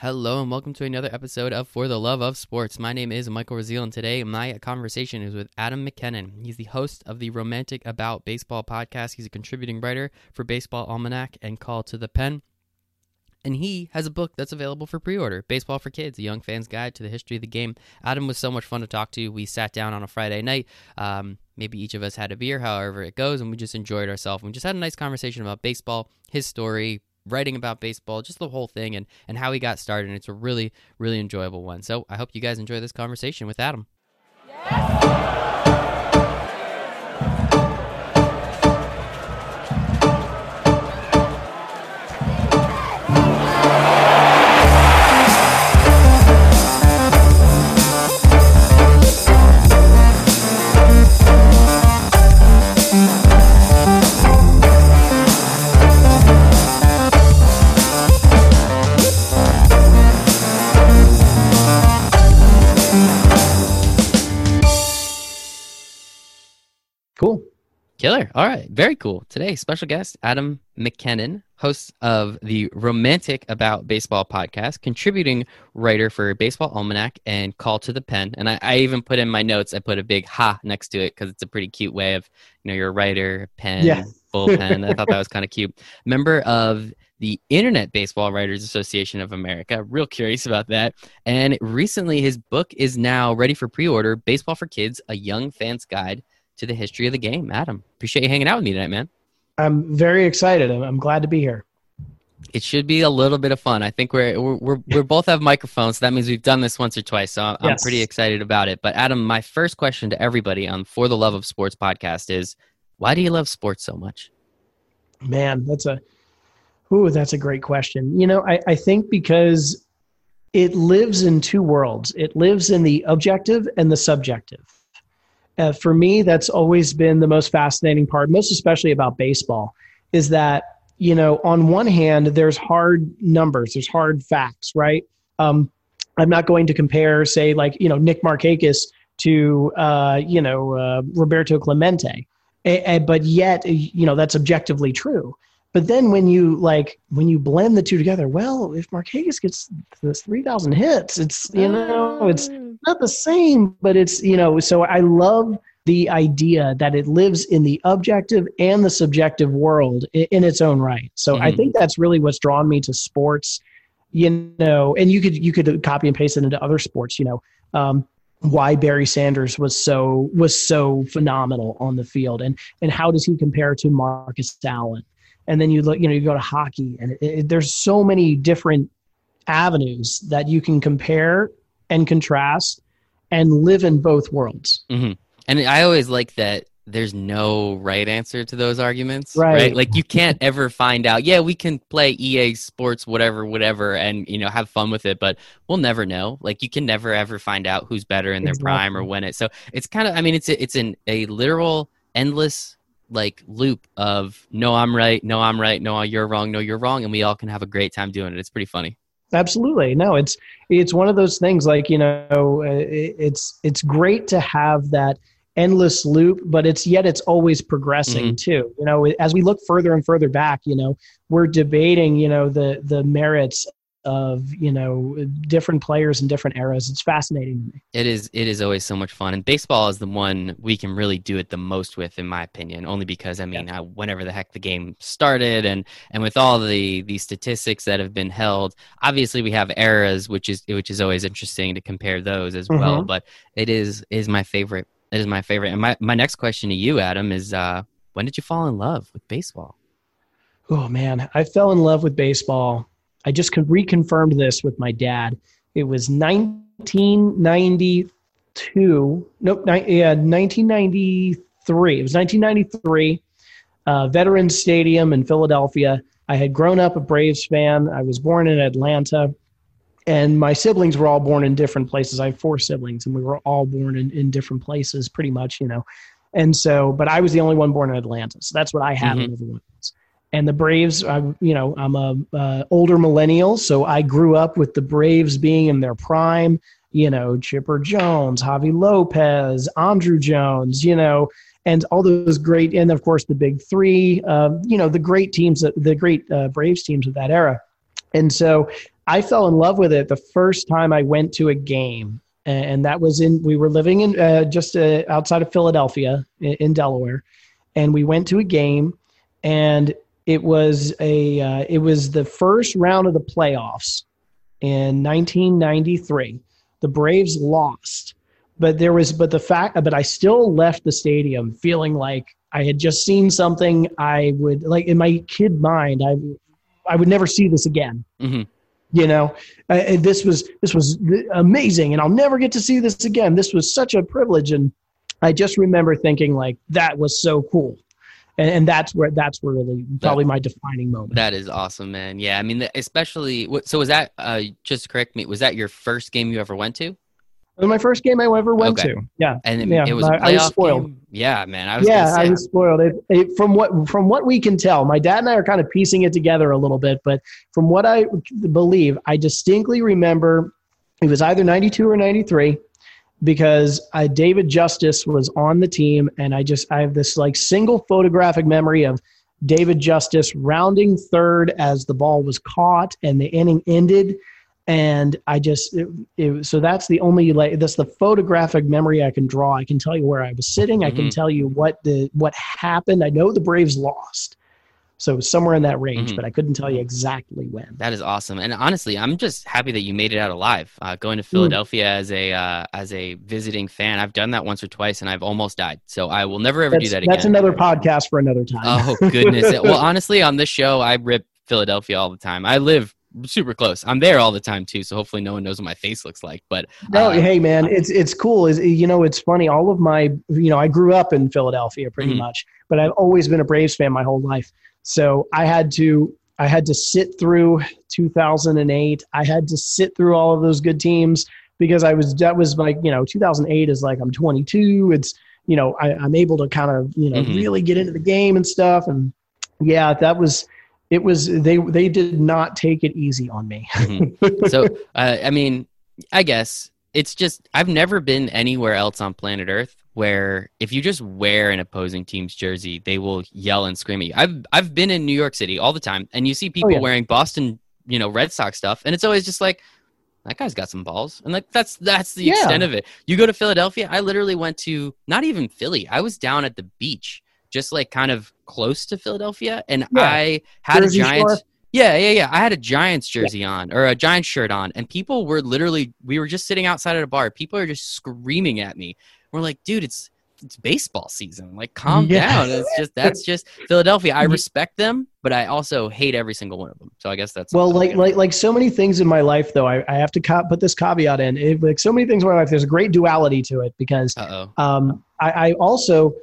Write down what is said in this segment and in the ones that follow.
Hello and welcome to another episode of For the Love of Sports. My name is Michael Raziel, and today my conversation is with Adam Mackinnon. He's the host of the Romantic About Baseball podcast. He's a contributing writer for Baseball Almanac and Call to the Pen. And he has a book that's available for pre order Baseball for Kids, a young fan's guide to the history of the game. Adam was so much fun to talk to. We sat down on a Friday night. Um, maybe each of us had a beer, however it goes, and we just enjoyed ourselves. We just had a nice conversation about baseball, his story, writing about baseball, just the whole thing and, and how he got started. And it's a really, really enjoyable one. So I hope you guys enjoy this conversation with Adam. Yes. Killer. All right. Very cool. Today, special guest Adam Mackinnon, host of the Romantic About Baseball podcast, contributing writer for Baseball Almanac and Call to the Pen. And I, I even put in my notes, I put a big ha next to it because it's a pretty cute way of, you know, you're a writer, pen, yeah. bullpen. I thought that was kind of cute. Member of the Internet Baseball Writers Association of America. Real curious about that. And recently, his book is now ready for pre order Baseball for Kids, a young fan's guide to the history of the game. Adam, appreciate you hanging out with me tonight, man. I'm very excited. I'm, glad to be here. It should be a little bit of fun. I think we're we're we're, we're both have microphones. So that means we've done this once or twice. So I'm, yes. Pretty excited about it. But Adam, my first question to everybody on For the Love of Sports podcast is, why do you love sports so much? Man, that's a ooh, that's a great question. You know, I, I think because it lives in two worlds. It lives in the objective and the subjective. Uh, for me, that's always been the most fascinating part, most especially about baseball, is that, you know, on one hand, there's hard numbers, there's hard facts, right? Um, I'm not going to compare, say, like, you know, Nick Markakis to, uh, you know, uh, Roberto Clemente. A- a- but yet, you know, that's objectively true. But then when you like when you blend the two together, well, if Markakis gets this three thousand hits, it's you know it's. Not the same, but it's you know. So I love the idea that it lives in the objective and the subjective world in, its own right. So mm-hmm. I think that's really what's drawn me to sports. You know, and you could you could copy and paste it into other sports. You know. Um, why Barry Sanders was so was so phenomenal on the field and and how does he compare to Marcus Allen and then you look you know you go to hockey and it, it, there's so many different avenues that you can compare and contrast and live in both worlds mm-hmm. and i always like that there's no right answer to those arguments right. right. like you can't ever find out yeah we can play ea sports whatever whatever and you know have fun with it but we'll never know like you can never ever find out who's better in their exactly. prime or when it so it's kind of i mean it's a, it's an a literal endless like loop of no i'm right no i'm right no you're wrong no you're wrong and we all can have a great time doing it it's pretty funny absolutely no it's it's one of those things like you know it's it's great to have that endless loop but it's yet it's always progressing mm-hmm. too you know as we look further and further back you know we're debating you know the the merits of you know different players in different eras it's fascinating to me it is it is always so much fun and baseball is the one we can really do it the most with in my opinion only because i mean yeah. I, whenever the heck the game started and and with all the the statistics that have been held obviously we have eras which is which is always interesting to compare those as mm-hmm. well but it is is my favorite it is my favorite and my my next question to you adam is uh when did you fall in love with baseball oh man i fell in love with baseball I just reconfirmed this with my dad. It was 1992. Nope, yeah, 1993. It was 1993. Uh, Veterans Stadium in Philadelphia. I had grown up a Braves fan. I was born in Atlanta, and my siblings were all born in different places. I have four siblings, and we were all born in, in different places, pretty much, you know. And so, but I was the only one born in Atlanta, so that's what I had mm-hmm. everyone and the Braves. I, you know, I'm a uh, older millennial, so I grew up with the Braves being in their prime. You know, Chipper Jones, Javy Lopez, Andruw Jones. You know, and all those great, and of course the big three. Uh, you know, the great teams, the great uh, Braves teams of that era. And so I fell in love with it the first time I went to a game, and that was in we were living in uh, just uh, outside of Philadelphia in, Delaware, and we went to a game, and it was a uh, it was the first round of the playoffs in 1993. The Braves lost, but there was but the fact but I still left the stadium feeling like I had just seen something I would like in my kid mind I I would never see this again. Mm-hmm. You know, uh, this was this was amazing, and I'll never get to see this again. This was such a privilege, and I just remember thinking like that was so cool and, and that's where that's where really probably that, my defining moment. That is awesome, man. Yeah, I mean, especially so was that uh, just correct me? Was that your first game you ever went to? It was my first game I ever went okay. to. Yeah, and it, yeah, it was I, I, was spoiled. Game? Yeah, man. I was. Yeah, I was spoiled. It, it, from what from what we can tell, my dad and I are kind of piecing it together a little bit, but from what I believe, I distinctly remember it was either ninety two or ninety three because I, David Justice was on the team, and I just I have this like single photographic memory of David Justice rounding third as the ball was caught and the inning ended, and I just it, it, so that's the only like that's the photographic memory I can draw. I can tell you where I was sitting. Mm-hmm. I can mm-hmm. tell you what the what happened. I know the Braves lost. So somewhere in that range, mm-hmm. but I couldn't tell you exactly when. That is awesome, and honestly, I'm just happy that you made it out alive. Uh, going to mm. Philadelphia mm. as a uh, as a visiting fan, I've done that once or twice, and I've almost died. So I will never ever that's, do that again. That's another podcast for another time. Oh goodness! well, honestly, on this show, I rip Philadelphia all the time. I live super close. I'm there all the time too, so hopefully no one knows what my face looks like. But no, uh, hey man, it's it's cool. Is you know it's funny. All of my you know I grew up in Philadelphia pretty mm-hmm. much, but I've always been a Braves fan my whole life. So I had to I had to sit through 2008. I had to sit through all of those good teams because I was that was like you know 2008 is like I'm 22. It's you know I, am able to kind of you know mm-hmm. really get into the game and stuff. And yeah, that was it was they they did not take it easy on me. mm-hmm. So uh, I mean, I guess it's just I've never been anywhere else on planet Earth where if you just wear an opposing team's jersey, they will yell and scream at you. I've I've been in New York City all the time, and you see oh, people oh, yeah. wearing Boston, you know, Red Sox stuff, and it's always just like that guy's got some balls, and like that's that's the yeah. extent of it. You go to Philadelphia, I literally went to not even Philly. I was down at the beach, just like kind of close to Philadelphia, and yeah. I had Jersey a Giants. Shore. Yeah, yeah, yeah. I had a Giants jersey yeah. on or a Giants shirt on, and people were literally, we were just sitting outside at a bar. People are just screaming at me. We're like, dude, it's it's baseball season. Like, calm down. It's just that's just Philadelphia. I respect them, but I also hate every single one of them. So I guess that's well, like like like so many things in my life, though. I, I have to ca- put this caveat in. It, like so many things in my life, there's a great duality to it because um, I, I also,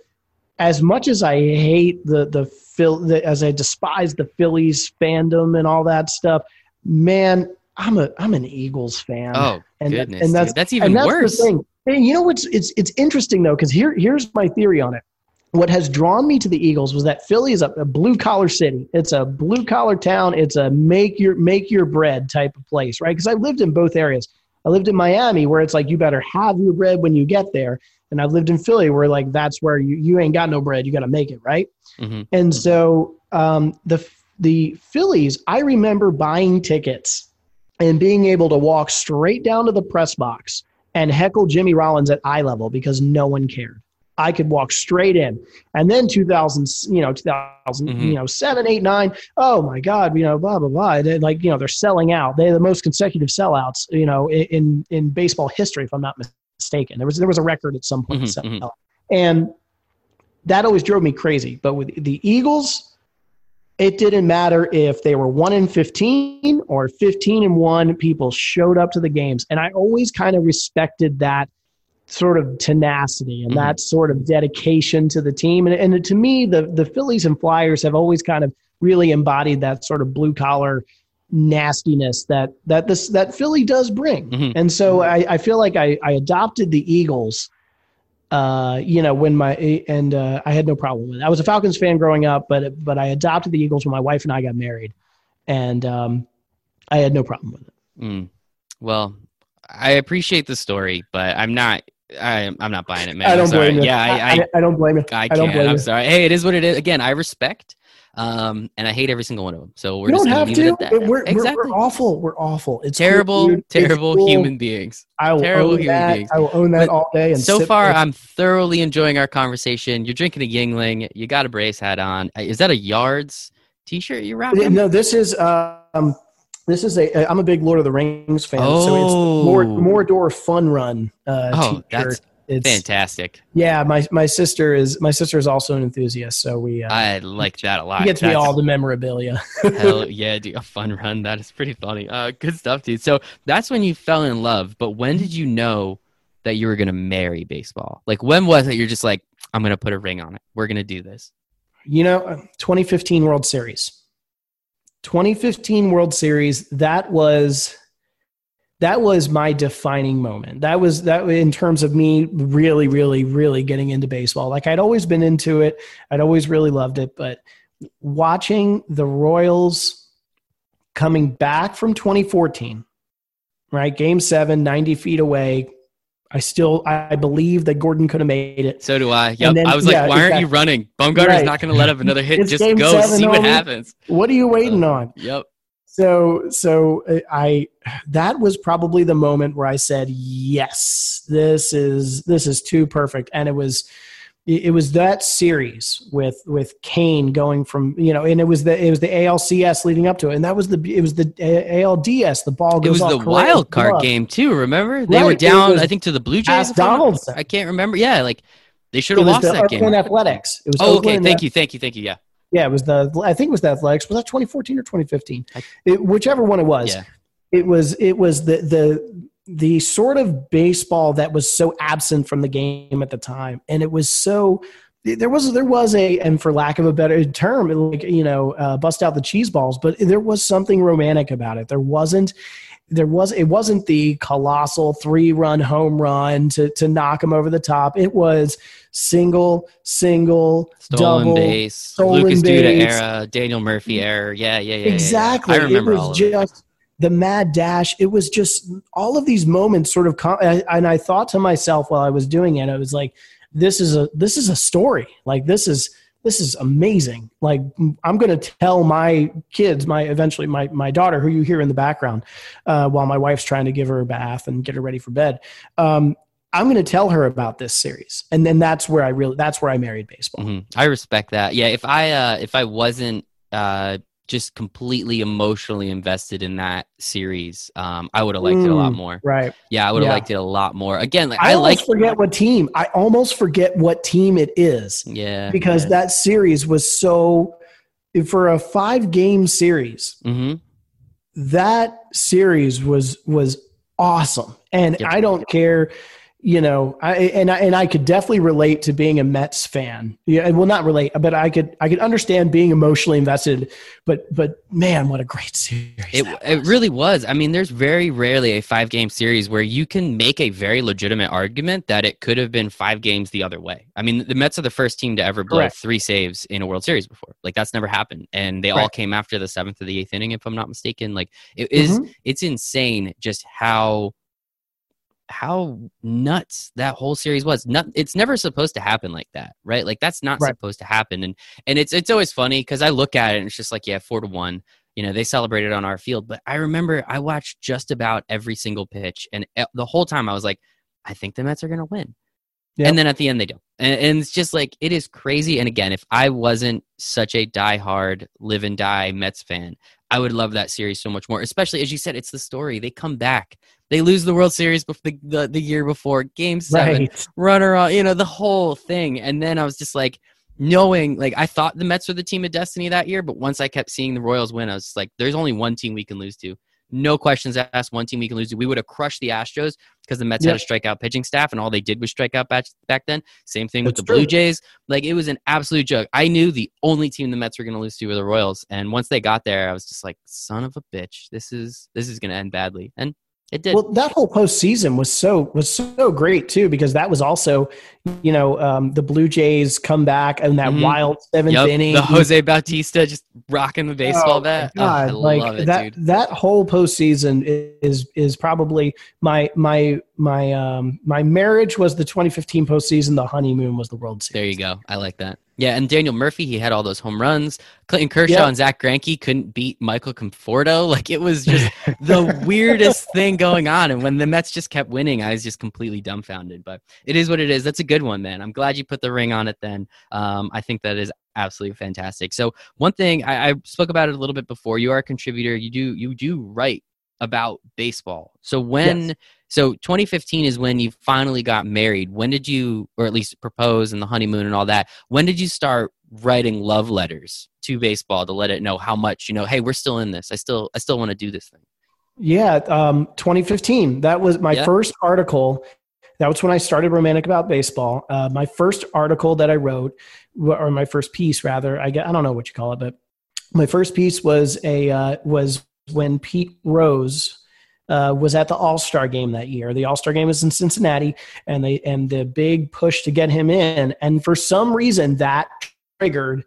as much as I hate the the Phil, the, as I despise the Phillies fandom and all that stuff, man, I'm a I'm an Eagles fan. Oh and goodness, and that's dude. that's even that's worse. The thing and you know what's it's it's interesting though because here here's my theory on it. What has drawn me to the Eagles was that Philly is a, a blue collar city. It's a blue collar town. It's a make your make your bread type of place, right? Because I lived in both areas. I lived in Miami where it's like you better have your bread when you get there, and I've lived in Philly where like that's where you you ain't got no bread. You got to make it, right? Mm-hmm. And so um, the the Phillies, I remember buying tickets and being able to walk straight down to the press box and heckle Jimmy Rollins at eye level because no one cared. I could walk straight in. And then 2000, you know, 2000, mm-hmm. you know, seven, eight, nine. Oh my God, you know, blah, blah, blah. They're like, you know, they're selling out. They're the most consecutive sellouts, you know, in, in baseball history, if I'm not mistaken. There was, there was a record at some point. Mm-hmm, mm-hmm. And that always drove me crazy. But with the Eagles, it didn't matter if they were 1 in 15 or 15 and 1 people showed up to the games and i always kind of respected that sort of tenacity and mm-hmm. that sort of dedication to the team and, and to me the, the phillies and flyers have always kind of really embodied that sort of blue collar nastiness that that this that philly does bring mm-hmm. and so I, I feel like I, I adopted the eagles uh, you know, when my and uh, I had no problem with it. I was a Falcons fan growing up, but but I adopted the Eagles when my wife and I got married, and um, I had no problem with it. Mm. Well, I appreciate the story, but I'm not. I, I'm not buying it, man. I don't blame you. Yeah, I, I, I, don't blame you. I, I don't blame I'm you. sorry. Hey, it is what it is. Again, I respect. Um, and I hate every single one of them. So we're We just don't have to. it at that. We're, exactly. we're awful. We're awful. It's cool, terrible. It's terrible cool. human beings. I will terrible own human that. beings. I will own that But all day. And so far, there. I'm thoroughly enjoying our conversation. You're drinking a Yuengling. You got a brace hat on. Uh, Is that a Yards T-shirt you're rocking? no. This is um, this is a. I'm a big Lord of the Rings fan, so it's Oh. the Mord, Mordor Fun Run uh, Oh, t-shirt. It's, Fantastic. Yeah, my my sister is my sister is also an enthusiast, so we uh, I like that a lot. gets me That's- all the memorabilia. Hell yeah, dude. A fun run. That is pretty funny. Uh, good stuff, dude. So that's when you fell in love. But when did you know that you were going to marry baseball? Like, when was it you're just like, I'm going to put a ring on it? We're going to do this. You know, 2015 World Series. 2015 World Series, that was that was my defining moment. That was that in terms of me really really really getting into baseball. Like I'd always been into it. I'd always really loved it, but watching the Royals coming back from 2014, right? Game 7, 90 feet away. I still I believe that Gordon could have made it. So do I. Yep. then- I was like, yeah, why aren't you running? Bumgarner's Right. not going to let up another hit. It's Just go seven, see what happens. What are you waiting Uh, on? Yep. So so uh, i that was probably the moment where i said yes this is this is too perfect and it was it was that series with with Cain going from you know and it was the it was the ALCS leading up to it and that was the it was the ALDS the ball goes. It was off the wild card game too. Remember they Right, were down. I think to the Blue Jays. Donaldson. I can't remember. Yeah, like they should have lost that game. Oakland Athletics it was Oh, okay. Oakland Thank you. Thank you. Thank you. Yeah. Yeah it was the I think it was the Athletics. Was that 2014 or 2015 it, whichever one it was. Yeah. it was it was the the the sort of baseball that was so absent from the game at the time. And it was so there was there was a and for lack of a better term like you know uh, bust out the cheese balls but there was something romantic about it. There wasn't there was it wasn't the colossal three run home run to to knock him over the top it was single single Stolen double base, stolen Lucas Duda base. era, Daniel Murphy era. Yeah, yeah, yeah. yeah, yeah. exactly I remember it all was it. just the mad dash it was just all of these moments sort of com- and i thought to myself while i was doing it i was like this is a this is a story like this is this is amazing like i'm going to tell my kids my eventually my my daughter who you hear in the background uh, while my wife's trying to give her a bath and get her ready for bed um, i'm going to tell her about this series and then that's where i really that's where i married baseball Mhm. I respect that. Yeah, if I uh, if I wasn't uh, just completely emotionally invested in that series, um, I would have liked it a lot Mm, more. right Yeah, I would have Yeah. liked it a lot more. Again, like i, I, almost like. forget what team i almost forget what team it is Yeah, because that series was so for a five game series hmm that series was was awesome and Yep. i don't care you know i and i and i could definitely relate to being a mets fan yeah and well not relate but i could i could understand being emotionally invested but but man what a great series It, it really was. I mean, there's very rarely a five game series where you can make a very legitimate argument that it could have been five games the other way. I mean, the Mets are the first team to ever blow Correct. three saves in a World Series before. Like that's never happened, and they all came after the seventh or the eighth inning, if I'm not mistaken. Like it is, Mhm. it's insane just how how nuts that whole series was. Not, it's never supposed to happen like that, right? Like that's not Right. supposed to happen, and and it's it's always funny because I look at it and it's just like yeah, four to one you know they celebrated on our field but i remember i watched just about every single pitch and e- the whole time i was like i think the mets are going to win Yep. and then at the end they don't and, and it's just like it is crazy and again if i wasn't such a die-hard live and die mets fan i would love that series so much more especially as you said it's the story they come back they lose the world series before the, the, the year before game seven right runner on, you know, the whole thing. And then I was just like, knowing, like, I thought the Mets were the team of destiny that year, but once I kept seeing the Royals win, I was just like, there's only one team we can lose to. No questions asked. One team we can lose to. We would have crushed the Astros because the Mets had a strikeout pitching staff, and all they did was strike out back, back then. Same thing with That's the Blue. Jays. Like it was an absolute joke. I knew the only team the Mets were going to lose to were the Royals, and once they got there, I was just like, son of a bitch, this is this is going to end badly, and it did. Well, that whole postseason was so was so great too because that was also, you know, um, the Blue Jays come back and that Mhm. wild seventh Yep, inning. the Jose Bautista just rocking the baseball Oh, bat. Oh, God, I like love it, that dude. that whole postseason is is probably my my my um my marriage was the 2015 postseason. The honeymoon was the World Series. There you go. I like that. Yeah, and Daniel Murphy, he had all those home runs. Clayton Kershaw and Zack Greinke couldn't beat Michael Conforto. Like it was just the weirdest thing going on. And when the Mets just kept winning, I was just completely dumbfounded. But it is what it is. That's a good one, man. I'm glad you put the ring on it. Then um, I think that is absolutely fantastic. So one thing I, I spoke about it a little bit before. You are a contributor. You do you do write about baseball. So when Yes. so 2015 is when you finally got married. When did you, or at least propose and the honeymoon and all that? When did you start writing love letters to baseball to let it know how much you know? Hey, we're still in this. I still, I still want to do this thing. Yeah, um, 2015. That was my Yeah. first article. That was when I started Romantic About Baseball. Uh, my first article that I wrote, or my first piece rather, I get, I don't know what you call it, but my first piece was a uh, was when Pete Rose uh, was at the All Star game that year. The All Star game was in Cincinnati, and they and the big push to get him in, and for some reason that triggered.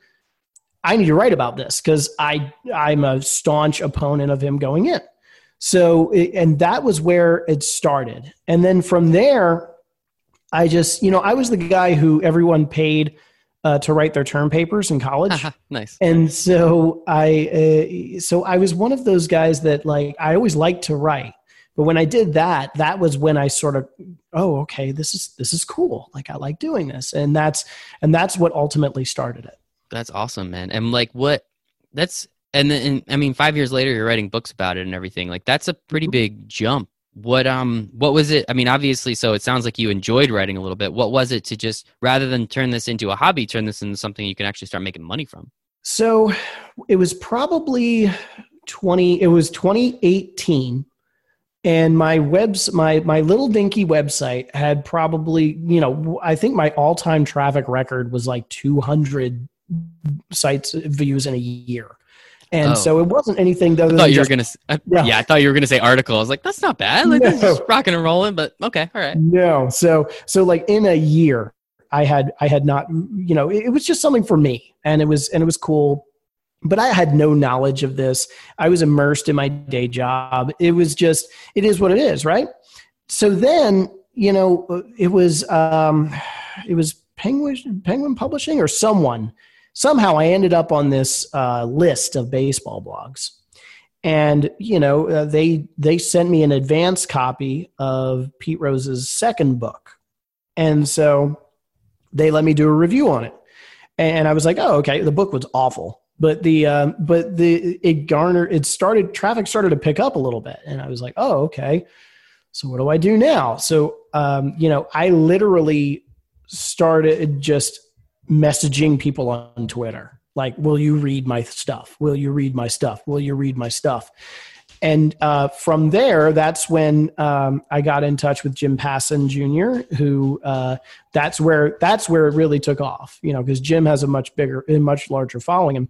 I need to write about this because I I'm a staunch opponent of him going in. So, and that was where it started. And then from there, I just, you know, I was the guy who everyone paid uh, to write their term papers in college. nice. And so I, uh, so I was one of those guys that like, I always liked to write. But when I did that, that was when I sort of, oh, okay, this is, this is cool. Like I like doing this. And that's, and that's what ultimately started it. That's awesome, man. And like, what? That's and then and, I mean, five years later, you're writing books about it and everything. Like, that's a pretty Mhm. big jump. What um, what was it? I mean, obviously, so it sounds like you enjoyed writing a little bit. What was it to just rather than turn this into a hobby, turn this into something you can actually start making money from? So it was probably 20 it was 2018 and my webs my my little dinky website had probably you know I think my all-time traffic record was like 200 sites views in a year. And Oh. so it wasn't anything though. I thought you were gonna. I- Yeah. yeah. I thought you were gonna say article. I was like, that's not bad. Like, that's No. just rocking and rolling. But okay, all right. No. So so like in a year, I had I had not you know it, it was just something for me, and it was and it was cool. But I had no knowledge of this. I was immersed in my day job. It was just it is what it is, right? So then you know it was um, it was Penguin Penguin Publishing or someone. Somehow I ended up on this uh, list of baseball blogs. And you know uh, they they sent me an advance copy of Pete Rose's second book, and so they let me do a review on it, and I was like, oh okay, the book was awful, but the um, but the it garnered it started traffic started to pick up a little bit, and I was like, oh okay, so what do I do now? So um, you know I literally started just messaging people on Twitter. Like, will you read my stuff? Will you read my stuff? Will you read my stuff? And uh, from there, that's when um, I got in touch with Jim Passon Jr., who uh, that's where that's where it really took off. You know, because Jim has a much bigger, a much larger following, and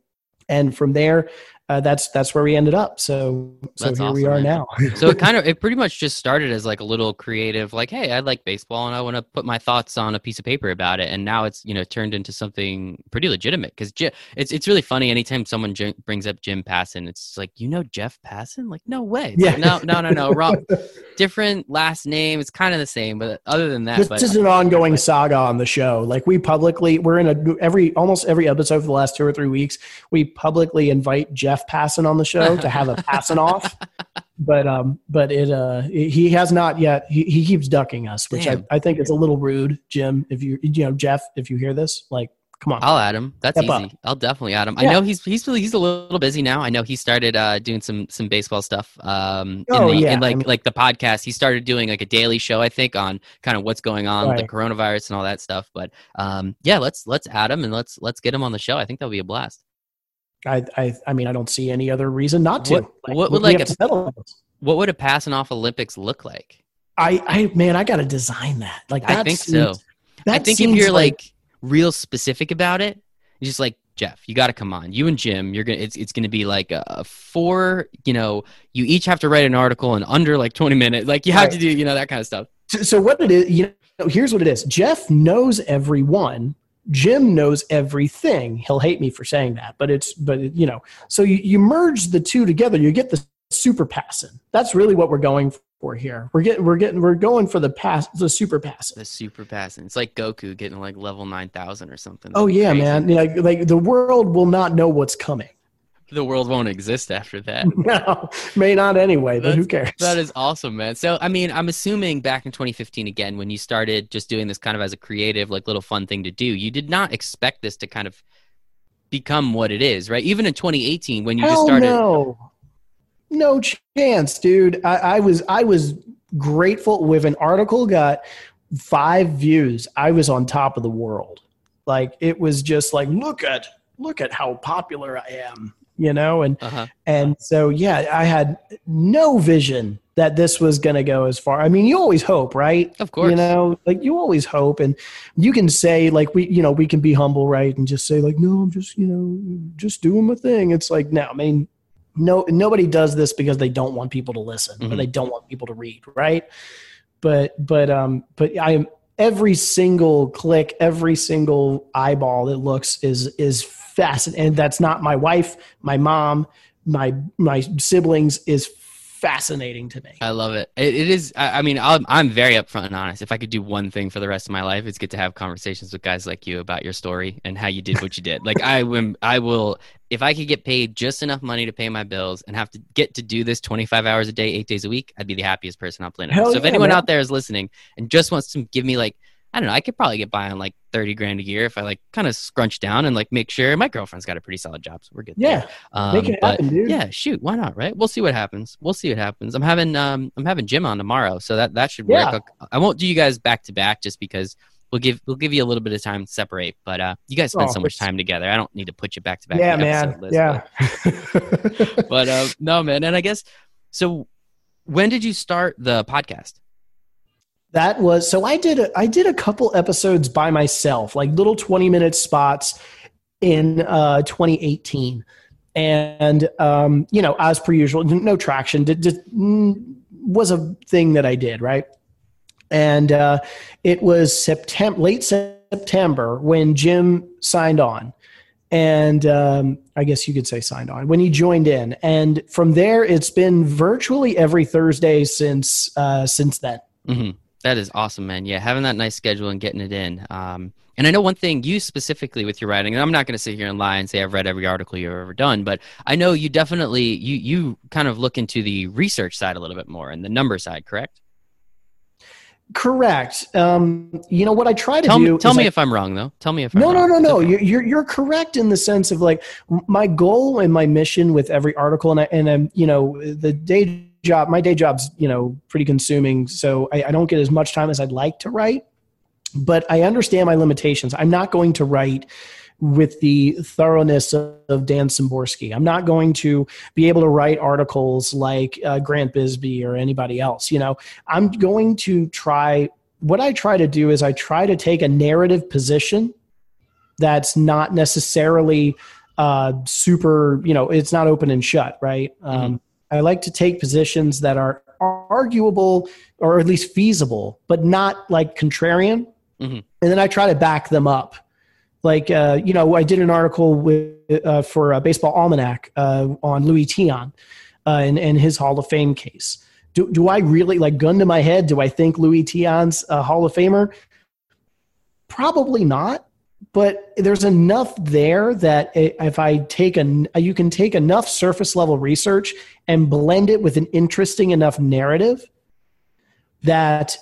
and from there, uh, that's that's where we ended up. So so That's here we are man. now. So it kind of it pretty much just started as like a little creative, like, hey, I like baseball and I want to put my thoughts on a piece of paper about it. And now it's you know turned into something pretty legitimate because it's it's really funny. Anytime someone Jim, brings up Jim Passon, it's like you know Jeff Passan, like no way. It's like, no, no, no, no, wrong. Different last name. It's kind of the same, but other than that, this but, is an ongoing saga on the show. Like we publicly, we're in a every almost every episode for the last two or three weeks. We publicly invite Jeff Passan on the show to have a passing off, but um, but it uh, he has not yet. He, he keeps ducking us, which I, I think is a little rude, Jim. If you you know Jeff, if you hear this, like come on, I'll add him. That's Step up. easy. I'll definitely add him. I know he's he's he's a little busy now. I know he started uh, doing some some baseball stuff. Um, in Oh, the, yeah. in like I mean- like the podcast. He started doing like a daily show, I think, on kind of what's going on with the coronavirus and all that stuff. But um, yeah, let's let's add him and let's let's get him on the show. I think that'll be a blast. I, I I mean I don't see any other reason not to. What- what would, like, a- to settle this. What would a passing off Olympics look like? I I man I got to design that. Like I think seems- so. that I think if you're like, real specific about it, you're just like Jeff, you got to come on. You and Jim, you're gonna. It's it's gonna be like a, four. You know, you each have to write an article in under like 20 minutes. Like you have to do, you know, that kind of stuff. So, so what it is, you know, here's what it is. Jeff knows everyone. Jim knows everything. He'll hate me for saying that, but it's but you know. So you, you merge the two together, you get the super passing. That's really what we're going for here. We're getting we're getting we're going for the pass the super passing. The super passing. It's like Goku getting like level nine thousand or something. Oh yeah, Crazy. man. Like like the world will not know what's coming. The world won't exist after that. no, may not anyway, but who cares? That is awesome, man. So, I mean, I'm assuming back in 2015, again, when you started just doing this kind of as a creative, like little fun thing to do, you did not expect this to kind of become what it is, right? Even in 2018, when you Hell just started. No, no chance, dude. I, I was I was grateful with an article got five views. I was on top of the world. Like it was just like look at look at how popular I am you know and uh-huh. and so yeah i had no vision that this was going to go as far i mean you always hope right of course you know like you always hope and you can say like we you know we can be humble right and just say like no i'm just you know just doing my thing it's like no i mean no nobody does this because they don't want people to listen mm-hmm. or they don't want people to read right but but um but i am every single click every single eyeball that looks is is fascinating. And that's not my wife, my mom, my my siblings is fascinating to me. I love it. it, it is. I, I mean, I'm, I'm very upfront and honest. If I could do one thing for the rest of my life, it's get to have conversations with guys like you about your story and how you did what you did. Like I will, I will. If I could get paid just enough money to pay my bills and have to get to do this 25 hours a day, eight days a week, I'd be the happiest person on planet. Hell so if anyone man. out there is listening and just wants to give me like I don't know. I could probably get by on like thirty grand a year if I like kind of scrunch down and like make sure my girlfriend's got a pretty solid job, so we're good. Yeah, there. Um, make it happen, dude. yeah, shoot, why not? Right? We'll see what happens. We'll see what happens. I'm having um I'm having Jim on tomorrow, so that that should Yeah. work. I won't do you guys back to back just because we'll give we'll give you a little bit of time to separate. But uh, you guys spend Oh, so much time together. I don't need to put you back to back. yeah, man. list, yeah. But, but uh, no, man. And I guess so. When did you start the podcast? That was so I did a, I did a couple episodes by myself, like little 20 minute spots in uh 2018. And um, you know, as per usual, no traction. Did, did, was a thing that I did, right? And uh, it was September, late September, when Jim signed on, and um, I guess you could say signed on when he joined in. And from there, it's been virtually every Thursday since uh, since then. hmm That is awesome, man. Yeah, having that nice schedule and getting it in. Um, and I know one thing you specifically with your writing, and I'm not going to sit here and lie and say I've read every article you've ever done, but I know you definitely you you kind of look into the research side a little bit more and the number side, correct? Correct. Um, you know what I try to Tell do. me, tell me I- if I'm wrong, though. Tell me if no, I'm no, wrong. no, no. Okay. You're, you're you're correct in the sense of like my goal and my mission with every article, and I and I'm you know the day job. My day job's you know pretty consuming, so I, I don't get as much time as I'd like to write. But I understand my limitations. I'm not going to write with the thoroughness of, Dan Szymborski. I'm not going to be able to write articles like uh, Grant Brisbee or anybody else. You know, I'm going to try. What I try to do is I try to take a narrative position that's not necessarily uh, super. You know, it's not open and shut, right? Um, I like to take positions that are arguable or at least feasible, but not like contrarian. Mhm. And then I try to back them up like uh, you know i did an article with uh, for uh, baseball almanac uh, on Luis Tiant uh, and, and his hall of fame case do, do i really like gun to my head do i think Luis Tiant's a hall of famer probably not but there's enough there that if i take a you can take enough surface level research and blend it with an interesting enough narrative that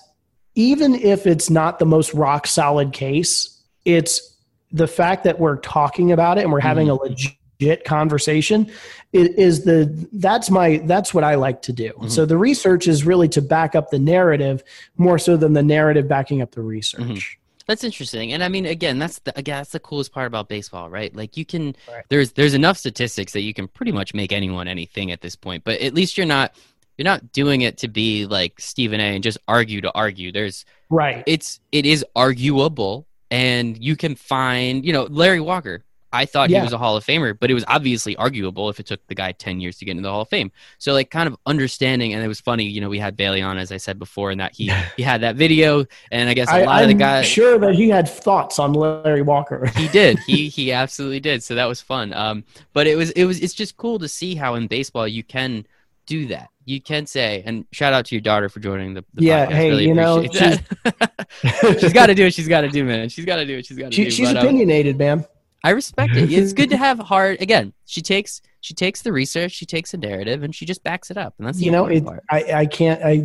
even if it's not the most rock solid case it's the fact that we're talking about it and we're having a legit conversation is the that's my that's what I like to do. Mhm. So the research is really to back up the narrative more so than the narrative backing up the research. Mhm. That's interesting, and I mean, again, that's the again, that's the coolest part about baseball, right? Like you can Right. there's there's enough statistics that you can pretty much make anyone anything at this point, but at least you're not you're not doing it to be like Stephen A. and just argue to argue. There's Right. it's it is arguable, and you can find you know Larry Walker. I thought Yeah. he was a Hall of Famer, but it was obviously arguable if it took the guy ten years to get into the Hall of Fame. So like kind of understanding, and it was funny, you know, we had Bailey on as I said before, and that he he had that video, and I guess a I, lot of the guys sure that he had thoughts on Larry Walker. he did he he absolutely did so that was fun um but it was it was it's just cool to see how in baseball you can do that. You can say, and shout out to your daughter for joining the, the Yeah, podcast. hey, really you know, that. she's got to do what she's got to do, man. She's got to do what she's got to She, do. she's but, um, opinionated, man. I respect it. It's good to have hard. Again, she takes she takes the research, she takes a narrative, and she just backs it up, and that's the You know, it. I, I can't. I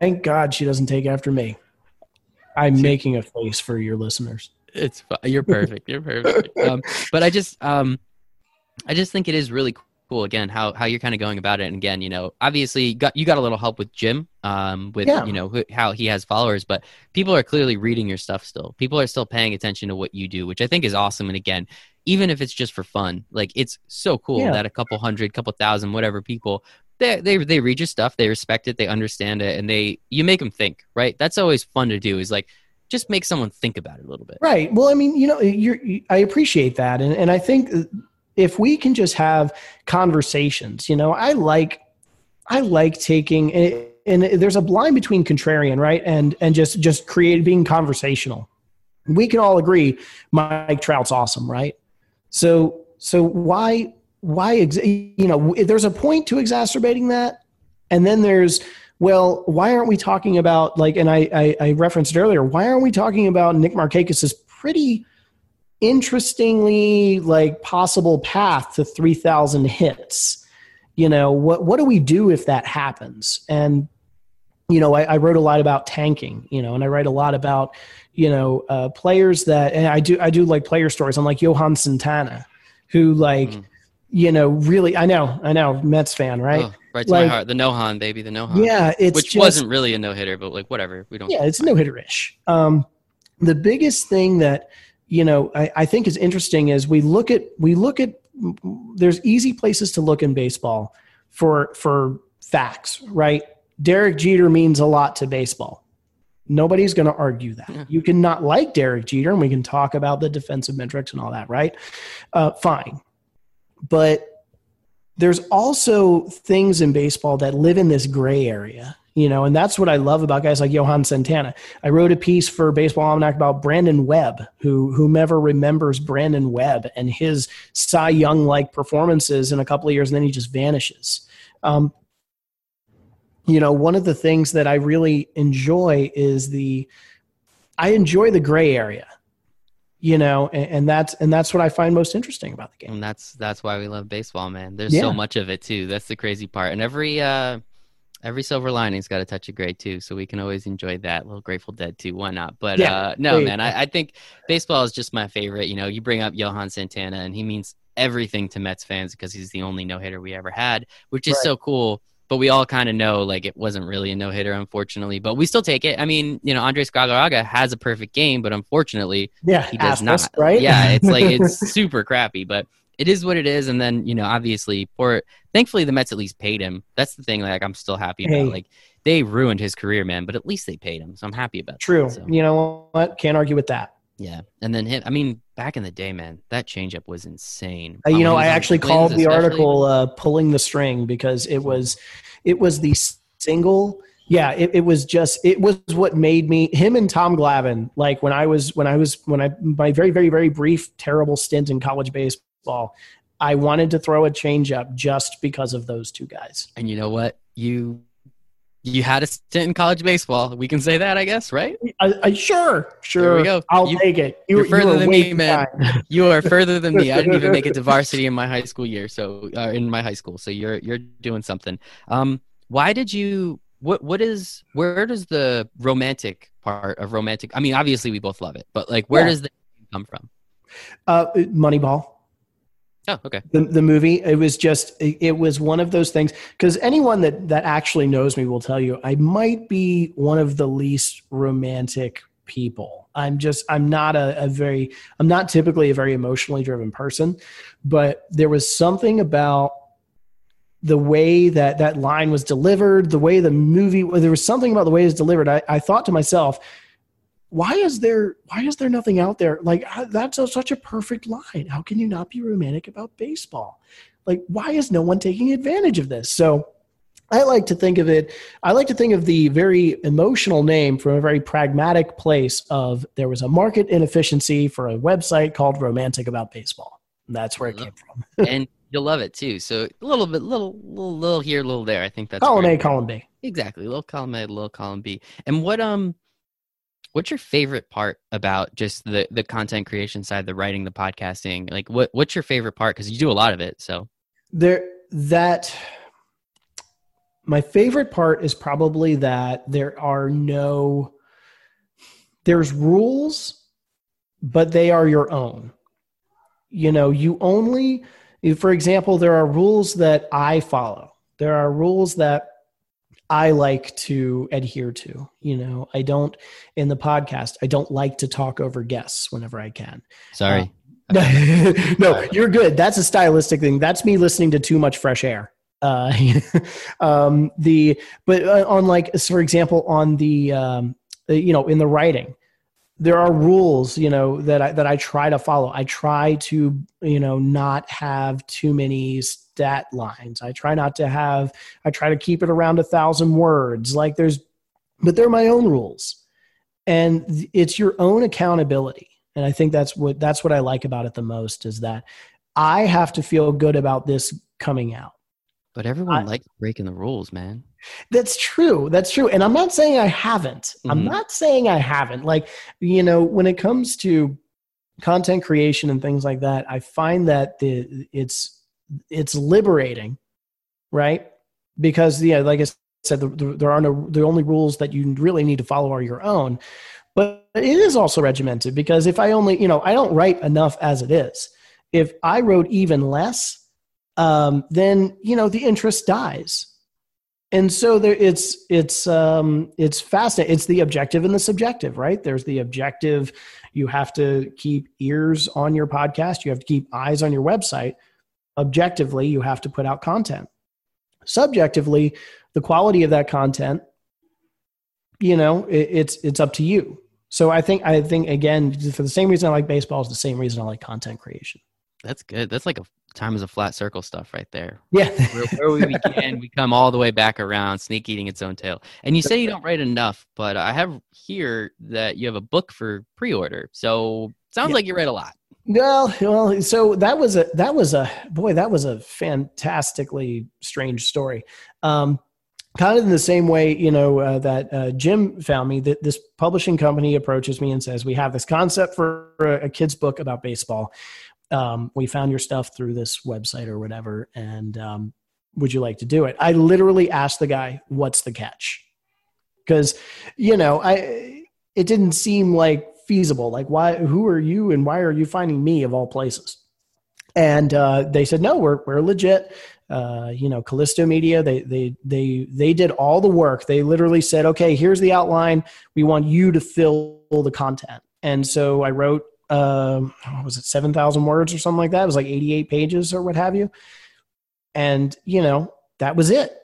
thank God she doesn't take after me. I'm making a face for your listeners. It's you're perfect. You're perfect. Um, but I just um, I just think it is really cool. Again, how how you're kind of going about it. And again, you know, obviously you got you got a little help with Jim, um, with Yeah. you know who, how he has followers, but people are clearly reading your stuff still. People are still paying attention to what you do, which I think is awesome. And again, even if it's just for fun, like it's so cool Yeah. that a couple hundred, couple thousand, whatever people. They, they, they read your stuff they respect it they understand it and they you make them think right that's always fun to do is like just make someone think about it a little bit Right. Well, I mean, you know, you're, you, I appreciate that, and and I think if we can just have conversations, you know, I like, I like taking, and there's a line between contrarian, right, and and just just create being conversational. We can all agree Mike Trout's awesome, right? So so why why you know there's a point to exacerbating that, and then there's well, why aren't we talking about like? And I I, I referenced earlier. Why aren't we talking about Nick Markakis's pretty interestingly like possible path to three thousand hits? You know what? What do we do if that happens? And you know, I, I wrote a lot about tanking. You know, and I write a lot about you know uh, players that and I do I do like player stories. I'm like Johan Santana, who like. Mm. You know, really, I know, I know, Mets fan, right? Oh, right to Like- my heart. The Nohan, baby, the Nohan. Yeah, it's which just, wasn't really a no hitter, but like whatever. We don't. yeah, it's no hitter ish. Um, the biggest thing that you know I, I think is interesting is we look at we look at there's easy places to look in baseball for for facts, right? Derek Jeter means a lot to baseball. Nobody's going to argue that. Yeah. You can not like Derek Jeter, and we can talk about the defensive metrics and all that, right? Uh, fine, but there's also things in baseball that live in this gray area, you know, and that's what I love about guys like Johan Santana. I wrote a piece for Baseball Almanac about Brandon Webb, who whomever remembers Brandon Webb and his Cy Young like performances in a couple of years, and then he just vanishes. Um, you know, one of the things that I really enjoy is the I enjoy the gray area, you know, and, and that's and that's what I find most interesting about the game. And that's that's why we love baseball, man. There's so much of it too. That's the crazy part. And every uh every silver lining's got a touch of gray too, so we can always enjoy that. A little Grateful Dead too. Why not? But Yeah. uh no, man. I, I think baseball is just my favorite. You know, you bring up Johan Santana, and he means everything to Mets fans because he's the only no hitter we ever had, which is Right. so cool. But we all kind of know like it wasn't really a no hitter, unfortunately. But we still take it. I mean, you know, Andres Galarraga has a perfect game, but unfortunately, Yeah, he does not. right? Yeah, it's like it's super crappy, but it is what it is. And then you know, obviously, for thankfully the Mets at least paid him. That's the thing. Like I'm still happy about. Like they ruined his career, man, but at least they paid him, so I'm happy about. True. That, so, You know what? Can't argue with that. yeah, and then him. I mean, back in the day, man, that changeup was insane. Uh, Um, you know, I he was on actually called the especially. article uh, "Pulling the String" because it was, it was the single. Yeah, it, it was just it was what made me him and Tom Glavine. Like when I was when I was when I my very very very brief terrible stint in college baseball, I wanted to throw a changeup just because of those two guys. And you know what? You you had a stint in college baseball. We can say that, I guess, right? I, I sure sure we go. I'll You- take it. you're further were than me, man. You are further than me. I didn't even make it to varsity in my high school year, so uh, in my high school. So you're you're doing something. Um, why did you? What what is? Where does the romantic part of romantic? I mean, obviously we both love it, but like, where Yeah. does the come from? Uh, Moneyball. Oh, okay. the, the movie it was just it, was one of those things because anyone that that actually knows me will tell you i might be one of the least romantic people i'm just i'm not a, a very i'm not typically a very emotionally driven person but there was something about the way that that line was delivered the way the movie there was something about the way it was delivered i, I thought to myself why is there why is there nothing out there like that's a, such a perfect line how can you not be romantic about baseball like why is no one taking advantage of this so i like to think of it i like to think of the very emotional name from a very pragmatic place of there was a market inefficiency for a website called romantic about baseball and that's where it came from and you'll love it too. So a little bit, little, little, little here, little there. I think that's column. A, column B. Exactly, little column A, little column B. And what um, what's your favorite part about just the the content creation side, the writing, the podcasting? Like, what what's your favorite part? Because you do a lot of it. So there that my favorite part is probably that there are no there's rules but they are your own you know you only for example there are rules that i follow there are rules that i like to adhere to you know? I don't in the podcast i don't like to talk over guests whenever i can. Sorry. Uh, no you're good. That's a stylistic thing. That's me listening to too much fresh air. Uh, um, the but uh, on like for example on the um, you know in the writing there are rules you know that I that I try to follow. I try to you know not have too many stat lines. I try not to have. I try to keep it around a thousand words. Like there's, but they're my own rules, and it's your own accountability. And I think that's what that's what I like about it the most is that I have to feel good about this coming out. But everyone I, likes breaking the rules, man. That's true. That's true. And I'm not saying I haven't. Mm-hmm. I'm not saying I haven't. Like, you know, when it comes to content creation and things like that, I find that the it's it's liberating, right? Because yeah, like I said, the, the, there are no the only rules that you really need to follow are your own. But it is also regimented because if I only, you know, I don't write enough as it is. If I wrote even less, um, then you know the interest dies and so there it's it's um it's fascinating it's the objective and the subjective right there's the objective you have to keep ears on your podcast you have to keep eyes on your website objectively you have to put out content subjectively the quality of that content you know it, it's it's up to you so i think i think again for the same reason i like baseball is the same reason i like content creation that's good that's like a time is a flat circle stuff right there. Yeah. where, where, we begin, we come all the way back around, snake eating its own tail. And you say you don't write enough, but I have here that you have a book for pre-order. So sounds yeah. like you write a lot. Well, well, so that was a that was a boy, that was a fantastically strange story. Um, kind of in the same way, you know, uh, that uh, Jim found me. That this publishing company approaches me and says, "We have this concept for a, kid's book about baseball um, we found your stuff through this website or whatever, and um, would you like to do it? I literally asked the guy, what's the catch? Because, you know, I it didn't seem like feasible. Like, why? Who are you, and why are you finding me of all places? And uh, they said, no, we're we're legit. Uh, you know, Callisto Media, they they they they did all the work. They literally said, okay, here's the outline. We want you to fill the content. And so I wrote um, was it 7,000 words or something like that? It was like 88 pages or what have you. And, you know, that was it.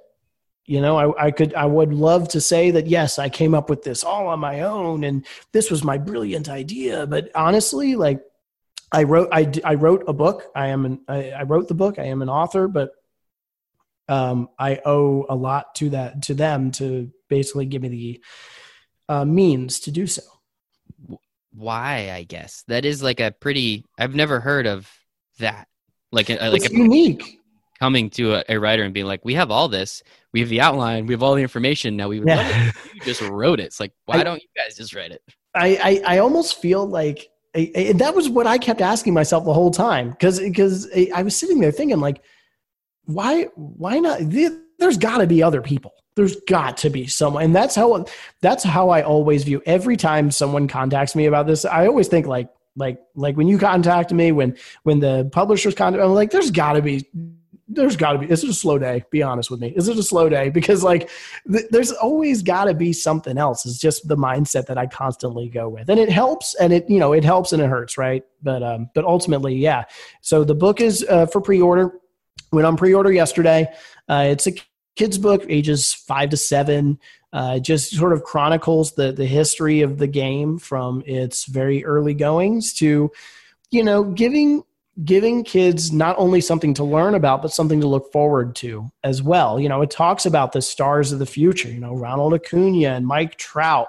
You know, I, I could, I would love to say that, yes, I came up with this all on my own and this was my brilliant idea. But honestly, like I wrote, I, I wrote a book. I am an, I, I wrote the book. I am an author, but um, I owe a lot to that, to them to basically give me the uh, means to do so why i guess that is like a pretty i've never heard of that like a, like it's a, unique coming to a, a, writer and being like we have all this. We have the outline. We have all the information. Now we would yeah. you just wrote it. It's like why I, don't you guys just write it? I i, I almost feel like I, I, that was what i kept asking myself the whole time because because i was sitting there thinking like why why not? There's got to be other people. There's got to be someone and that's how that's how i always view every time someone contacts me about this i always think like like like when you contacted me when when the publishers contact i'm like there's got to be there's got to be is it a slow day? Be honest with me. Is it a slow day? Because like th- there's always got to be something else. It's just the mindset that i constantly go with. And it helps and it you know it helps and it hurts right? But um but ultimately yeah. So the book is uh, for pre-order. Went on pre-order yesterday. Uh, it's a kids book ages five to seven. Uh, just sort of chronicles the the history of the game from its very early goings to you know giving giving kids not only something to learn about but something to look forward to as well you know it talks about the stars of the future you know ronald acuna and mike trout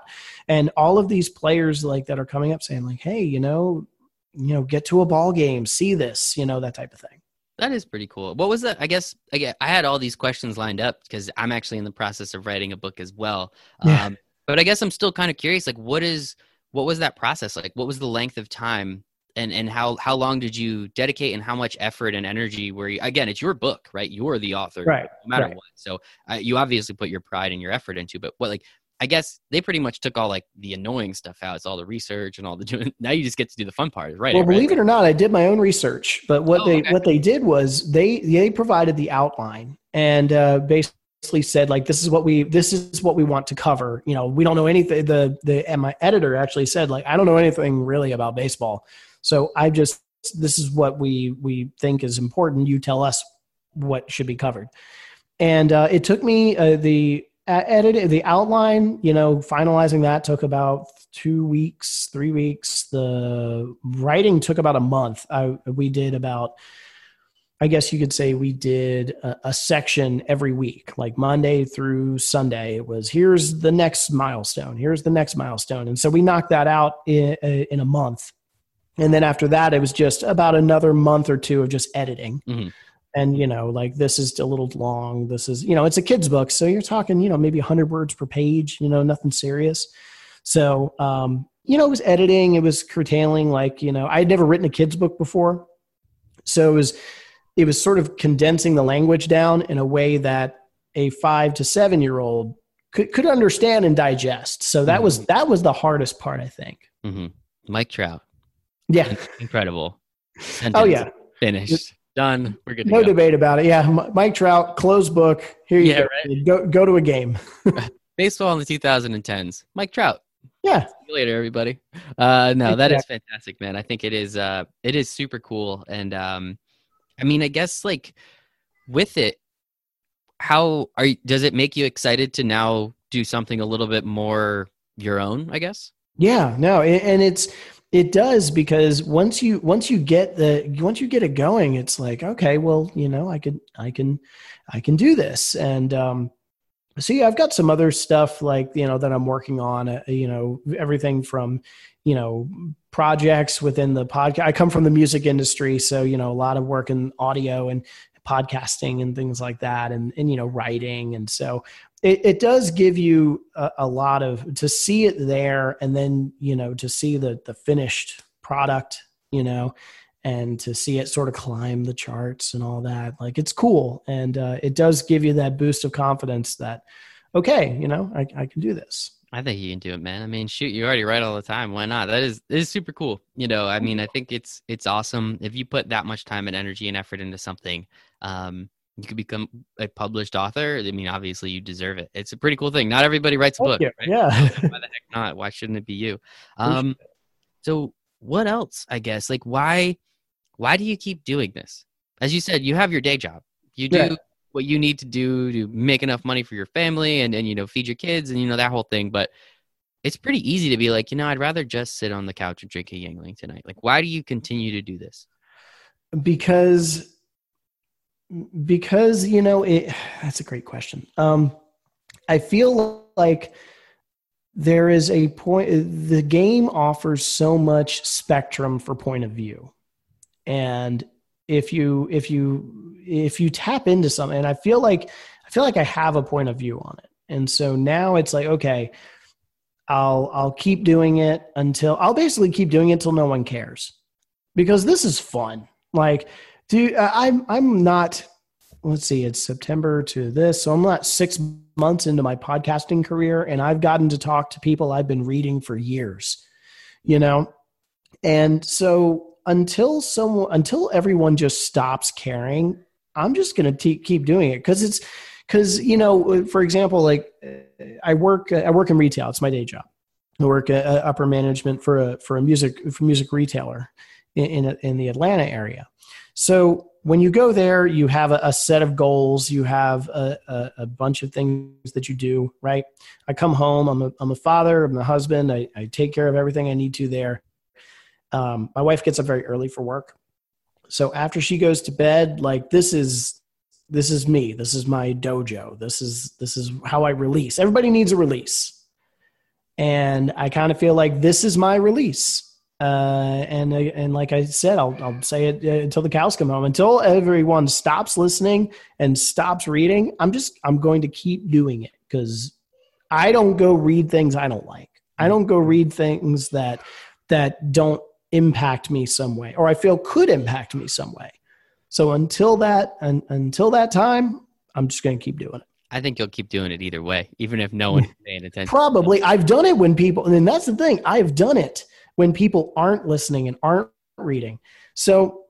and all of these players like that are coming up saying like hey you know you know get to a ball game see this you know that type of thing That is pretty cool. What was that? I guess I, I had all these questions lined up because I'm actually in the process of writing a book as well. Yeah. Um, but I guess I'm still kind of curious. Like, what is what was that process like? What was the length of time, and and how how long did you dedicate, and how much effort and energy were you? Again, it's your book, right? You're the author, Right, No matter right. what. So uh, you obviously put your pride and your effort into. But what like I guess they pretty much took all like the annoying stuff out. It's all the research and all the doing. Now you just get to do the fun part, right? Well, believe it or not, I did my own research. But what Oh, they okay. what they did was they they provided the outline and uh, basically said like this is what we this is what we want to cover. You know, we don't know anything. The the and my editor actually said like I don't know anything really about baseball, so I just this is what we we think is important. You tell us what should be covered, and uh, it took me uh, the uh, edit the outline. You know, finalizing that took about two weeks, three weeks. The writing took about a month. I, we did about, I guess you could say we did a, a section every week, like Monday through Sunday. It was here's the next milestone, here's the next milestone, and so we knocked that out in, in a month. And then after that, it was just about another month or two of just editing. Mhm. And you know, like this is a little long. This is you know, it's a kid's book, so you're talking you know maybe 100 words per page. You know, nothing serious. So, um, you know, it was editing, it was curtailing, like, you know, I had never written a kid's book before. So it was, it was sort of condensing the language down in a way that a five to seven year old could, could understand and digest. So that was, that was the hardest part, I think. hmm Mike Trout, Yeah. incredible. Oh yeah. finished, done. We're good. To No go. debate about it. Yeah. Mike Trout, closed book. Here you Yeah, go. Go, go to a game. Baseball in the 2010s. Mike Trout. Yeah. See you later, everybody. Uh, no, that is fantastic, man. I think it is. Uh, it is super cool, and um, I mean, I guess like with it, how are you, does it make you excited to now do something a little bit more your own? I guess. Yeah, no, and it's it does because once you once you get the once you get it going, it's like okay, well, you know, I could I can I can do this, and um, so yeah, I've got some other stuff like you know that I'm working on. Uh, you know, everything from you know projects within the podcast. I come from the music industry, so you know a lot of work in audio and podcasting and things like that, and and you know writing, and so it, it does give you a, a lot of to see it there and then you know to see the the finished product you know and to see it sort of climb the charts and all that like it's cool and uh, it does give you that boost of confidence that okay you know I, I can do this I think you can do it, man. I mean, shoot, you already write all the time. Why not? That is is super cool. You know, I mean, I think it's it's awesome if you put that much time and energy and effort into something. Um, you could become a published author. I mean, obviously, you deserve it. It's a pretty cool thing. Not everybody writes a book. yeah, right? yeah. Why the heck not? Why shouldn't it be you? Um, so what else? I guess like why why do you keep doing this? As you said, you have your day job. You do Yeah. what you need to do to make enough money for your family and, and you know feed your kids and you know that whole thing but it's pretty easy to be like you know i'd rather just sit on the couch and drink a Yuengling tonight like why do you continue to do this because because you know it that's a great question. Um i feel like there is a point the game offers so much spectrum for point of view. And if you if you if you tap into something and i feel like i feel like i have a point of view on it. And so now it's like okay i'll i'll keep doing it until i'll basically keep doing it until no one cares. Because this is fun. Like do uh, i'm i'm not let's see it's september to this so i'm not six months into my podcasting career and i've gotten to talk to people i've been reading for years you know? And so until someone until everyone just stops caring i'm just going to keep doing it because it's because you know for example like i work i work in retail it's my day job. I work uh, upper management for a for a music for music retailer in in, in the atlanta area. So when you go there you have a, a set of goals. You have a, a, a, bunch of things that you do right? I come home. I'm a, I'm a father. I'm a husband. I, I take care of everything i need to there. Um, my wife gets up very early for work. So after she goes to bed like this is this is me. This is my dojo. This is this is how i release. Everybody needs a release. And i kind of feel like this is my release Uh, and uh, and like I said, I'll I'll say it uh, until the cows come home. Until everyone stops listening and stops reading, I'm just I'm going to keep doing it because I don't go read things I don't like. I don't go read things that that don't impact me some way or I feel could impact me some way. So until that and until that time, I'm just going to keep doing it. I think you'll keep doing it either way, even if no one's paying attention. Probably. I've done it when people, and that's the thing. I've done it when people aren't listening and aren't reading. So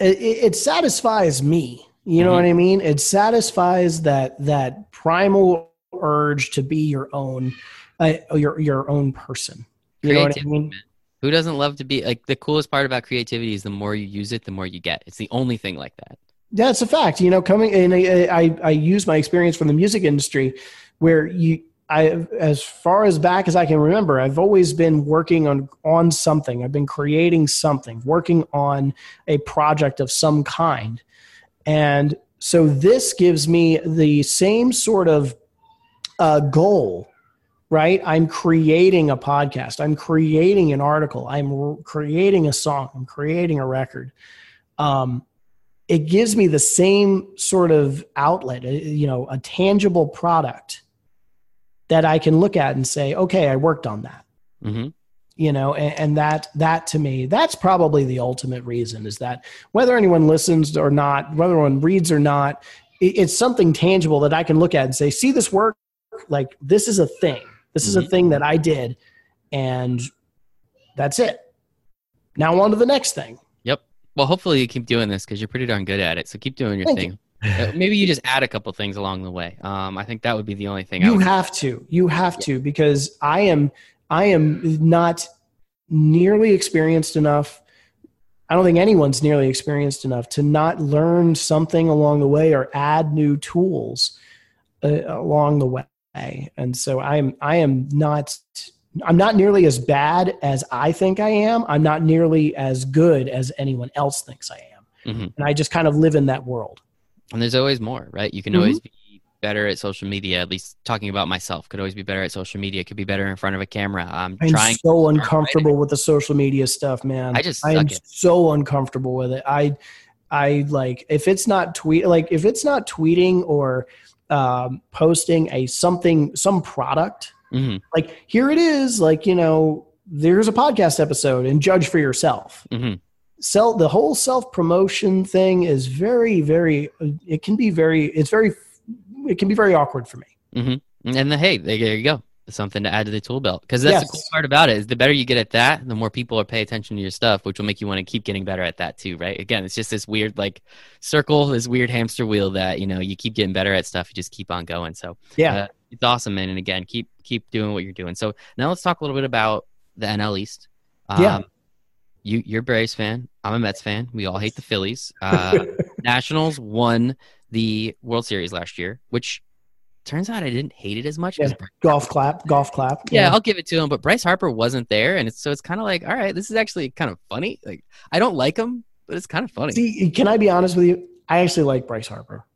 it, it satisfies me. You know mm-hmm. what I mean? It satisfies that that primal urge to be your own, uh, your your own person. You know what I mean? Who doesn't love to be like the coolest part about creativity is the more you use it, the more you get. It's the only thing like that. That's a fact. You know, coming and I, I, I use my experience from the music industry, where you I, as far as back as I can remember, I've always been working on on something. I've been creating something, working on a project of some kind, and so this gives me the same sort of uh, goal, right? I'm creating a podcast. I'm creating an article. I'm creating a song. I'm creating a record. Um, it gives me the same sort of outlet, uh, you know, a tangible product that I can look at and say, okay, I worked on that. Mm-hmm. You know, and, and, that that to me, that's probably the ultimate reason is that whether anyone listens or not, whether anyone reads or not, it, it's something tangible that I can look at and say, see this work, like this is a thing. This mm-hmm. is a mm-hmm. thing that I did, and that's it. Now on to the next thing. Yep. Well, hopefully you keep doing this because you're pretty darn good at it. So keep doing your Thank thing. You. Uh, maybe you just add a couple things along the way. Um, I think that would be the only thing. You have to. You have yeah. to because I am. I am not nearly experienced enough. I don't think anyone's nearly experienced enough to not learn something along the way or add new tools uh, along the way. And so I am. I am not. I'm not nearly as bad as I think I am. I'm not nearly as good as anyone else thinks I am. Mm-hmm. And I just kind of live in that world and there's always more right? You can mm-hmm. always be better at social media at least talking about myself could always be better at social media could be better in front of a camera. I'm, I'm trying so uncomfortable with the social media stuff man. I just i am it. so uncomfortable with it. I i like if it's not tweet like if it's not tweeting or um, posting a something some product mm-hmm. like here it is like you know there's a podcast episode and judge for yourself. Mm-hmm sell the whole self promotion thing is very very it can be very it's very it can be very awkward for me. Mm-hmm. and the, hey there you go. Something to add to the tool belt. Because that's yes. the cool part about it is the better you get at that the more people are pay attention to your stuff which will make you want to keep getting better at that too right? Again it's just this weird like circle this weird hamster wheel that you know you keep getting better at stuff you just keep on going. So yeah. uh, it's awesome man. And again keep keep doing what you're doing. So now let's talk a little bit about the nl east. Um, yeah you you're a Braves fan. I'm a Mets fan. We all hate the Phillies. Uh, Nationals won the World Series last year, which turns out I didn't hate it as much. Yeah, golf clap, golf clap. Yeah, yeah, I'll give it to him. But Bryce Harper wasn't there, and it's, so it's kind of like, all right, this is actually kind of funny. Like I don't like him, but it's kind of funny. See, can I be honest with you? I actually like Bryce Harper.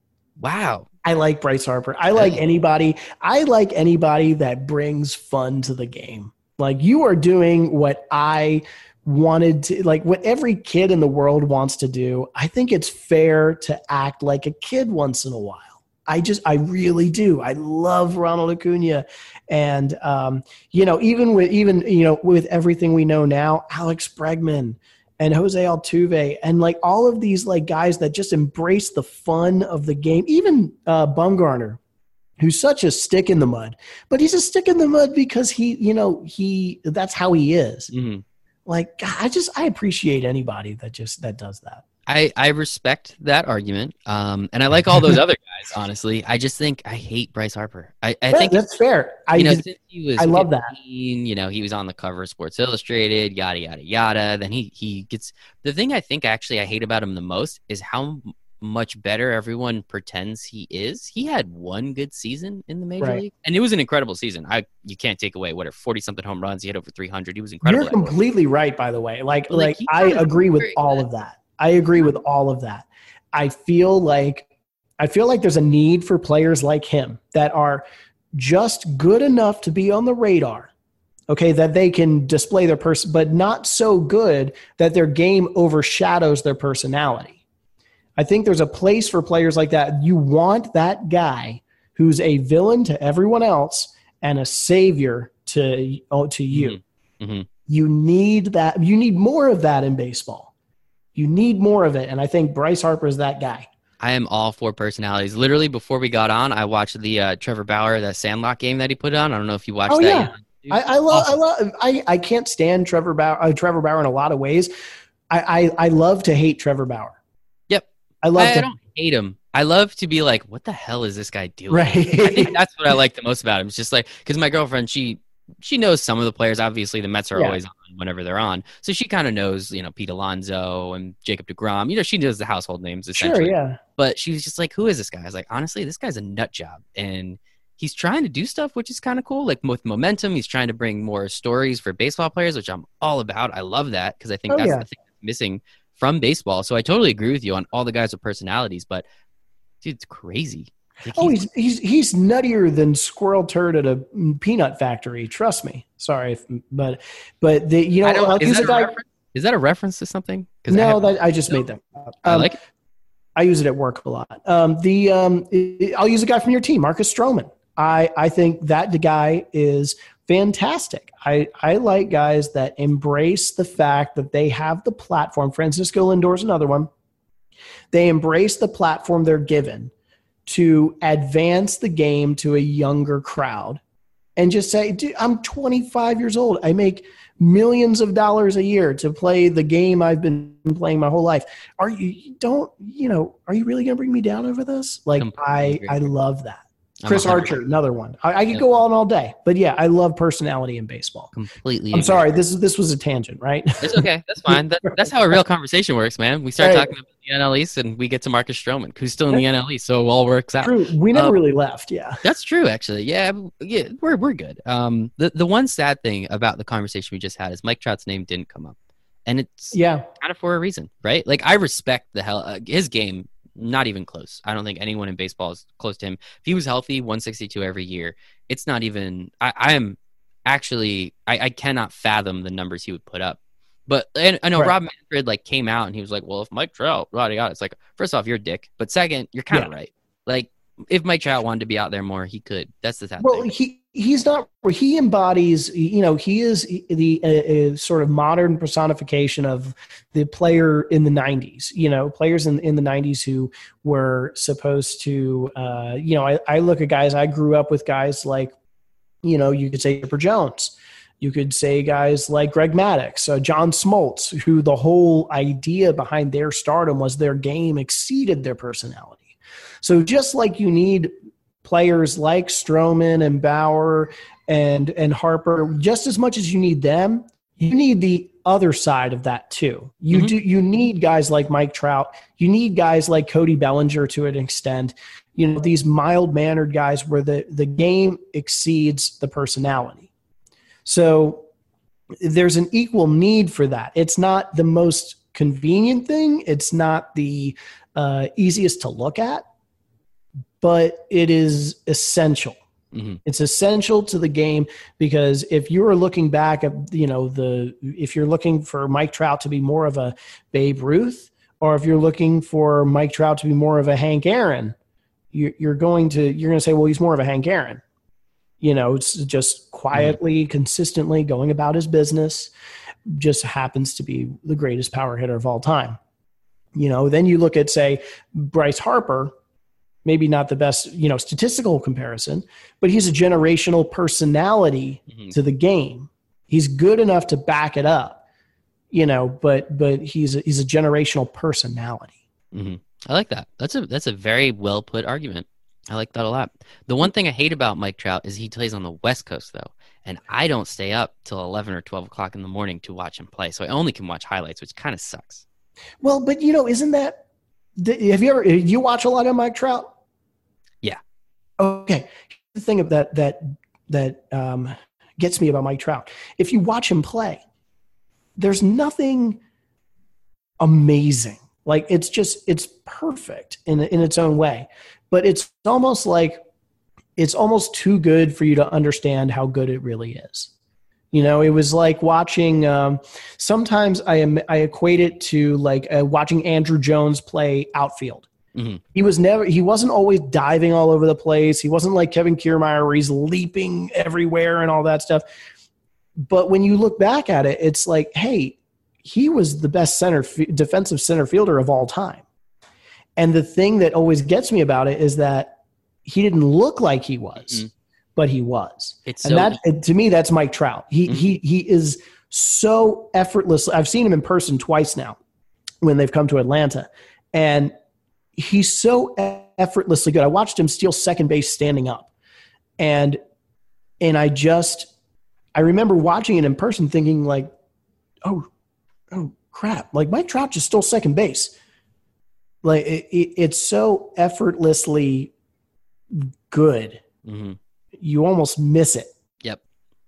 Wow. I like Bryce Harper. I like anybody. I like anybody that brings fun to the game. Like you are doing what I wanted to like what every kid in the world wants to do i think it's fair to act like a kid once in a while. I just i really do. I love ronald acuna. And um, you know even with even you know with everything we know now alex bregman and jose altuve and like all of these like guys that just embrace the fun of the game. Even uh, bumgarner who's such a stick in the mud but he's a stick in the mud because he you know he that's how he is. Mm-hmm like i just i appreciate anybody that just that does that. I i respect that argument um and i like all those other guys honestly. I just think i hate bryce harper. I, I yeah, think that's fair. I you know just, he was i love 15, that you know he was on the cover of sports illustrated yada yada yada. Then he he gets the thing i think actually i hate about him the most is how much better everyone pretends he is. He had one good season in the major right. league, and it was an incredible season. I you can't take away whatever forty something home runs. He had over three hundred. He was incredible. You're completely right, by the way. Like like, like I agree with all of that. I agree with all of that. I feel like I feel like there's a need for players like him that are just good enough to be on the radar. okay, that they can display their person, but not so good that their game overshadows their personality. I think there's a place for players like that. You want that guy who's a villain to everyone else and a savior to oh, to you. Mm-hmm. Mm-hmm. You need that. You need more of that in baseball. You need more of it, and I think Bryce Harper is that guy. I am all for personalities. Literally, before we got on, I watched the uh, Trevor Bauer, the Sandlot game that he put on. I don't know if you watched oh, that. Yeah. I, I love, awesome. I love, I, I can't stand Trevor Bauer, uh, Trevor Bauer in a lot of ways. I, I, I love to hate Trevor Bauer. I love I, to, I don't hate him. I love to be like, what the hell is this guy doing? Right. I think that's what I like the most about him. It's just like, because my girlfriend, she, she knows some of the players. Obviously, the Mets are yeah. always on whenever they're on, so she kind of knows, you know, Pete Alonso and Jacob Degrom. You know, she knows the household names essentially. Sure, yeah. But she was just like, "Who is this guy?" I was like, "Honestly, this guy's a nut job," and he's trying to do stuff which is kind of cool like with momentum he's trying to bring more stories for baseball players which i'm all about i love that because i think oh, that's yeah. the thing that's missing from baseball so i totally agree with you on all the guys with personalities but dude it's crazy like oh he's, he's he's nuttier than squirrel turd at a peanut factory trust me sorry if, but but the you know uh, is, that guy, is, that a reference to something no I that i just no. made that up. Um, i like it. I use it at work a lot. Um, the um, I'll use a guy from your team, Marcus Stroman. I, I think that the guy is fantastic. I, I like guys that embrace the fact that they have the platform. Francisco Lindor's another one. They embrace the platform they're given to advance the game to a younger crowd and just say, Dude, I'm 25 years old. I make millions of dollars a year to play the game I've been playing my whole life. Are you don't, you know, are you really going to bring me down over this? Like I I love that. Chris Archer, another one. I, I could go on all day, but yeah, I love personality in baseball. Completely. I'm sorry. This is this was a tangent, right? It's okay. That's fine. That, that's how a real conversation works, man. We start right. talking about the NL East, and we get to Marcus Stroman, who's still in the NL East, so it all works out. True. We never um, really left. Yeah. That's true, actually. Yeah, yeah, we're we're good. Um, the the one sad thing about the conversation we just had is Mike Trout's name didn't come up, and it's yeah kind of for a reason, right? Like I respect the hell uh, his game not even close. I don't think anyone in baseball is close to him. If he was healthy, 162 every year, it's not even. I, I am actually I, I, cannot fathom the numbers he would put up. But and, I know right. Rob Manfred like came out and he was like, "Well, if Mike Trout, yada yada," it's like, first off, you're a dick, but second, you're kind of yeah. right. Like if Mike Trout wanted to be out there more, he could. That's the sad well, thing. he he's not. He embodies. You know, he is the uh, sort of modern personification of the player in the '90s. You know, players in in the '90s who were supposed to. Uh, you know, I, I look at guys. I grew up with guys like, you know, you could say Chipper Jones. You could say guys like Greg Maddux, uh, John Smoltz, who the whole idea behind their stardom was their game exceeded their personality. So just like you need players like Stroman and Bauer and and Harper, just as much as you need them, you need the other side of that too. You mm-hmm. do you need guys like Mike Trout. You need guys like Cody Bellinger to an extent. You know, these mild mannered guys where the, the game exceeds the personality. So there's an equal need for that. It's not the most convenient thing. It's not the uh, easiest to look at, but it is essential. Mm-hmm. It's essential to the game because if you are looking back at you know the if you're looking for Mike Trout to be more of a Babe Ruth, or if you're looking for Mike Trout to be more of a Hank Aaron, you're going to you're going to say, well, he's more of a Hank Aaron. You know, it's just quietly, mm-hmm. consistently going about his business. Just happens to be the greatest power hitter of all time. You know, then you look at say Bryce Harper maybe not the best, you know, statistical comparison, but he's a generational personality mm-hmm. to the game. He's good enough to back it up, you know, but but he's a, he's a generational personality. Mm-hmm. I like that. That's a that's a very well put argument. I like that a lot. The one thing I hate about Mike Trout is he plays on the West Coast though, and I don't stay up till eleven or twelve o'clock in the morning to watch him play, so I only can watch highlights, which kind of sucks. Well, but you know, isn't that have you ever you watch a lot of Mike Trout? Okay, the thing that that that um, gets me about Mike Trout. If you watch him play, there's nothing amazing. Like it's just it's perfect in in its own way, but it's almost like it's almost too good for you to understand how good it really is. You know, it was like watching. Um, sometimes I am I equate it to like uh, watching Andruw Jones play outfield. Mm-hmm. He was never. He wasn't always diving all over the place. He wasn't like Kevin Kiermaier where he's leaping everywhere and all that stuff. But when you look back at it, it's like, hey, he was the best center defensive center fielder of all time. And the thing that always gets me about it is that he didn't look like he was. Mm-hmm but he was. It's and so that to me, that's Mike Trout. He mm-hmm. he he is so effortless. I've seen him in person twice now when they've come to Atlanta, and he's so effortlessly good. I watched him steal second base standing up, and and I just I remember watching it in person, thinking like, oh, oh crap! Like Mike Trout just stole second base. Like it, it, it's so effortlessly good. Mm-hmm you almost miss it. Yep.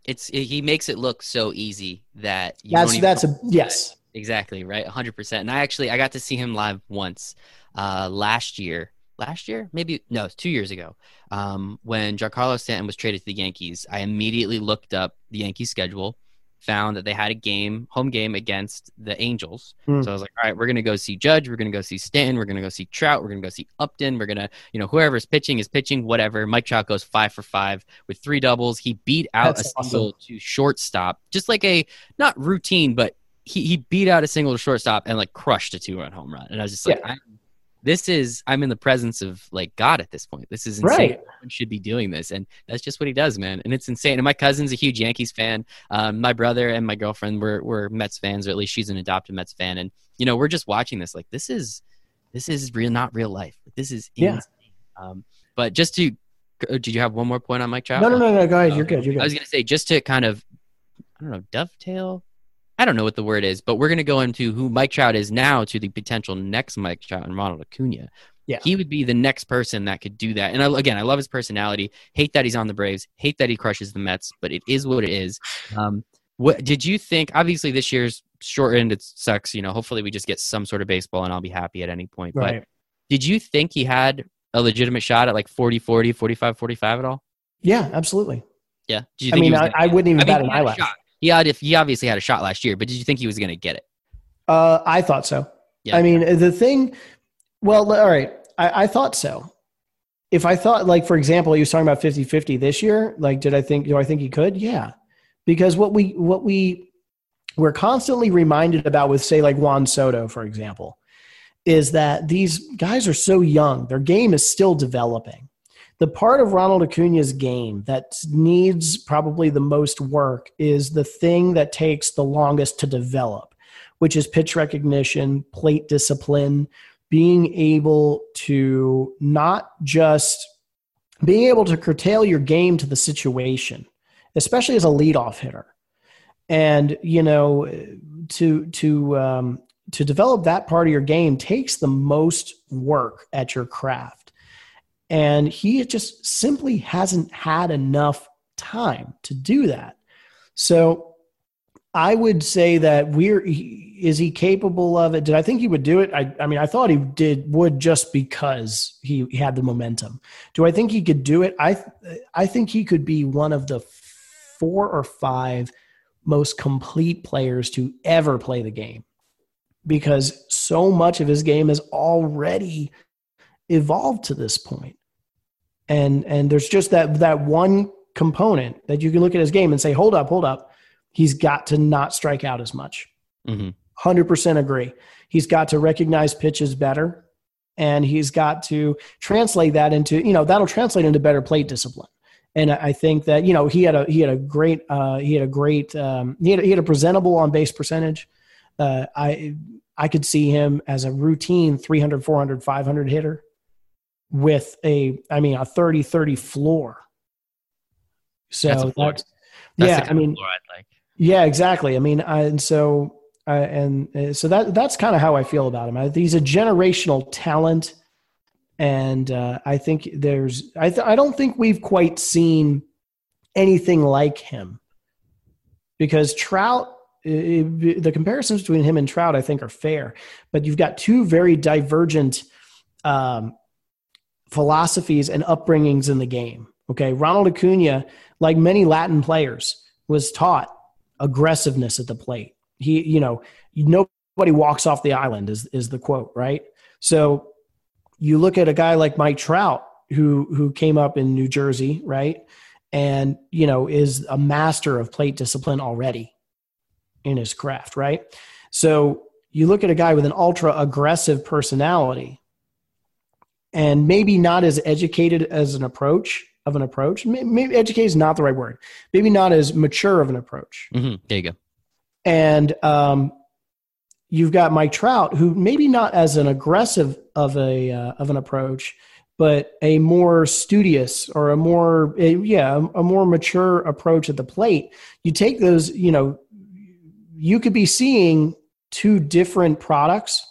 It's he makes it look so easy that that's that's a yes exactly right 100% and i actually i got to see him live once uh last year last year maybe no two years ago um when giancarlo stanton was traded to the yankees i immediately looked up the Yankees schedule found that they had a game, home game against the Angels. Mm. So I was like, all right, we're gonna go see Judge, we're gonna go see Stanton, we're gonna go see Trout, we're gonna go see Upton, we're gonna, you know, whoever's pitching is pitching, whatever. Mike Trout goes five for five with three doubles. He beat out That's a awesome. single to shortstop, just like a not routine, but he, he beat out a single to shortstop and like crushed a two run home run. And I was just like, yeah this is I'm in the presence of like God at this point. This is insane. Right. should be doing this, and that's just what he does, man. And it's insane. And my cousin's a huge Yankees fan. Um, my brother and my girlfriend were were Mets fans, or at least she's an adopted Mets fan. And you know, we're just watching this. Like this is this is real, not real life. This is insane. yeah. Um, but just to, uh, did you have one more point on Mike Trout? No, no, no, no. Go ahead. You're good. You're good. I was gonna say just to kind of, I don't know, dovetail I don't know what the word is, but we're going to go into who Mike Trout is now to the potential next Mike Trout and Ronald Acuna. Yeah. He would be the next person that could do that. And I, again, I love his personality. Hate that he's on the Braves. Hate that he crushes the Mets, but it is what it is. Um, what did you think? Obviously, this year's shortened. It sucks. You know, hopefully we just get some sort of baseball and I'll be happy at any point. Right. But did you think he had a legitimate shot at like 40, 40, 45, 45 at all? Yeah, absolutely. Yeah. I mean, I, I, wouldn't even I bat mean, an eyelash. He had, he obviously had a shot last year, but did you think he was going to get it? Uh, I thought so. Yeah. I mean, the thing well, all right. I, I thought so. If I thought, like, for example, he was talking about 50 50 this year, like, did I think, do I think he could? Yeah. Because what we, what we, we're constantly reminded about with, say, like Juan Soto, for example, is that these guys are so young. Their game is still developing. The part of Ronald Acuna's game that needs probably the most work is the thing that takes the longest to develop, which is pitch recognition, plate discipline, being able to not just being able to curtail your game to the situation, especially as a leadoff hitter, and you know to to um, to develop that part of your game takes the most work at your craft, and he just simply hasn't had enough time to do that. So I would say that we're is he capable of it? Did I think he would do it? I, I mean, I thought he did would just because he, he had the momentum. Do I think he could do it? I I think he could be one of the four or five most complete players to ever play the game because so much of his game has already evolved to this point. And and there's just that that one component that you can look at his game and say, hold up, hold up he's got to not strike out as much. Mm-hmm. 100% agree. He's got to recognize pitches better and he's got to translate that into, you know, that'll translate into better plate discipline. And I think that, you know, he had a, he had a great, uh, he had a great, um, he had, he had a presentable on base percentage. Uh, I, I could see him as a routine 300, 400, 500 hitter with a, I mean, a 30, 30 floor. So that's, that's yeah, I mean, floor I'd like. Yeah, exactly. I mean, I, and so uh, and uh, so that that's kind of how I feel about him. I, he's a generational talent, and uh, I think there's I th- I don't think we've quite seen anything like him because Trout. It, the comparisons between him and Trout, I think, are fair, but you've got two very divergent um, philosophies and upbringings in the game. Okay, Ronald Acuna, like many Latin players, was taught aggressiveness at the plate. He, you know, nobody walks off the island is is the quote, right? So you look at a guy like Mike Trout who who came up in New Jersey, right? And you know, is a master of plate discipline already in his craft, right? So you look at a guy with an ultra aggressive personality and maybe not as educated as an approach of an approach. Maybe educated is not the right word. Maybe not as mature of an approach. Mm-hmm. There you go. And um, you've got Mike Trout, who maybe not as an aggressive of a uh, of an approach, but a more studious or a more a, yeah a, a more mature approach at the plate. You take those, you know, you could be seeing two different products,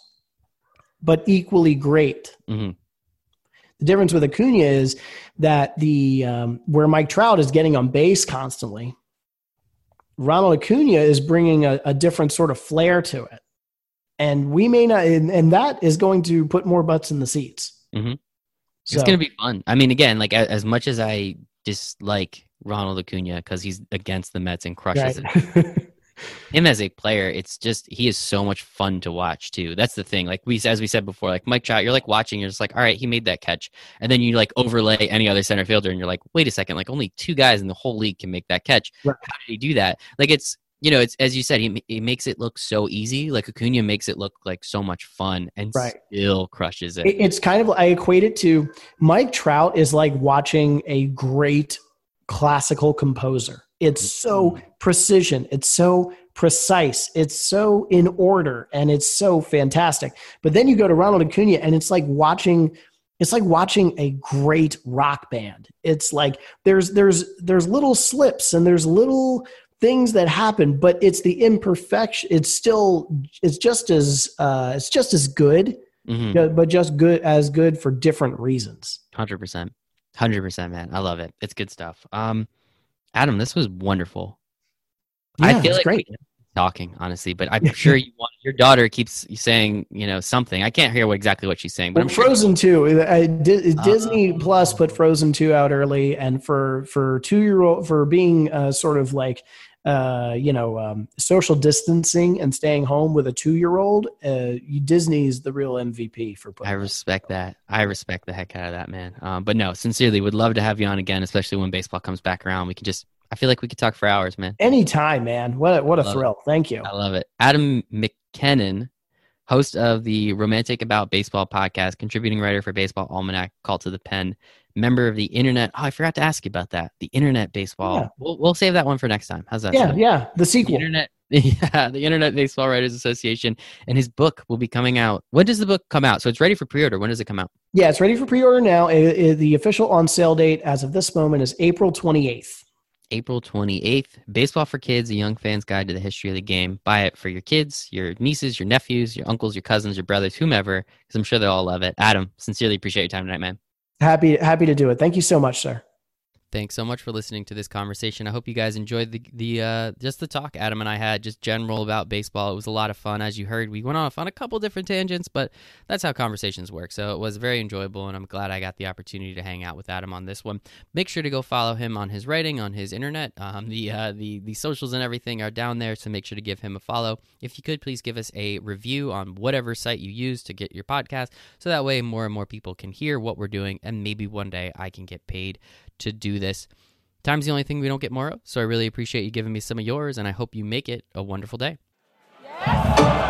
but equally great. Mm-hmm. The difference with Acuna is that the um, where Mike Trout is getting on base constantly, Ronald Acuna is bringing a, a different sort of flair to it, and we may not, and, and that is going to put more butts in the seats. Mm-hmm. So, it's going to be fun. I mean, again, like as much as I dislike Ronald Acuna because he's against the Mets and crushes right. it. him as a player, it's just he is so much fun to watch too. That's the thing. Like we as we said before, like Mike Trout, you're like watching, you're just like, all right, he made that catch, and then you like overlay any other center fielder, and you're like, wait a second, like only two guys in the whole league can make that catch. Right. How did he do that? Like it's you know, it's as you said, he, he makes it look so easy. Like Acuna makes it look like so much fun, and right. still crushes it. It's kind of I equate it to Mike Trout is like watching a great classical composer. It's so mm-hmm. precision. It's so precise. It's so in order and it's so fantastic. But then you go to Ronald Acuna and it's like watching it's like watching a great rock band. It's like there's there's there's little slips and there's little things that happen, but it's the imperfection. It's still it's just as uh, it's just as good, mm-hmm. but just good as good for different reasons. Hundred percent, hundred percent, man. I love it. It's good stuff. Um, Adam, this was wonderful. Yeah, I feel like great. Talking honestly, but I'm sure you want, your daughter keeps saying you know something. I can't hear what, exactly what she's saying, but well, Frozen sure. two. Uh, Disney uh, Plus put Frozen two out early, and for for two year old for being uh, sort of like uh, you know, um, social distancing and staying home with a two year old, uh, Disney's the real MVP for putting. I respect that. I respect the heck out of that, man. Um, but no, sincerely, would love to have you on again, especially when baseball comes back around. We can just I feel like we could talk for hours, man. Anytime, man. What a, what a thrill. It. Thank you. I love it. Adam Mackinnon, host of the Romantic About Baseball podcast, contributing writer for Baseball Almanac, Call to the Pen, member of the Internet. Oh, I forgot to ask you about that. The Internet Baseball. Yeah. We'll, we'll save that one for next time. How's that? Yeah, sound? yeah. The sequel. The Internet. Yeah, the Internet Baseball Writers Association, and his book will be coming out. When does the book come out? So it's ready for pre-order. When does it come out? Yeah, it's ready for pre-order now. It, it, the official on sale date as of this moment is April twenty eighth. April 28th. Baseball for Kids, a young fan's guide to the history of the game. Buy it for your kids, your nieces, your nephews, your uncles, your cousins, your brothers, whomever, because I'm sure they'll all love it. Adam, sincerely appreciate your time tonight, man. Happy, happy to do it. Thank you so much, sir. Thanks so much for listening to this conversation. I hope you guys enjoyed the the uh, just the talk Adam and I had, just general about baseball. It was a lot of fun, as you heard. We went off on a couple different tangents, but that's how conversations work. So it was very enjoyable, and I'm glad I got the opportunity to hang out with Adam on this one. Make sure to go follow him on his writing, on his internet. Um, the uh, the the socials and everything are down there, so make sure to give him a follow. If you could, please give us a review on whatever site you use to get your podcast, so that way more and more people can hear what we're doing, and maybe one day I can get paid to do this. Time's the only thing we don't get more of, so I really appreciate you giving me some of yours, and I hope you make it a wonderful day. Yes.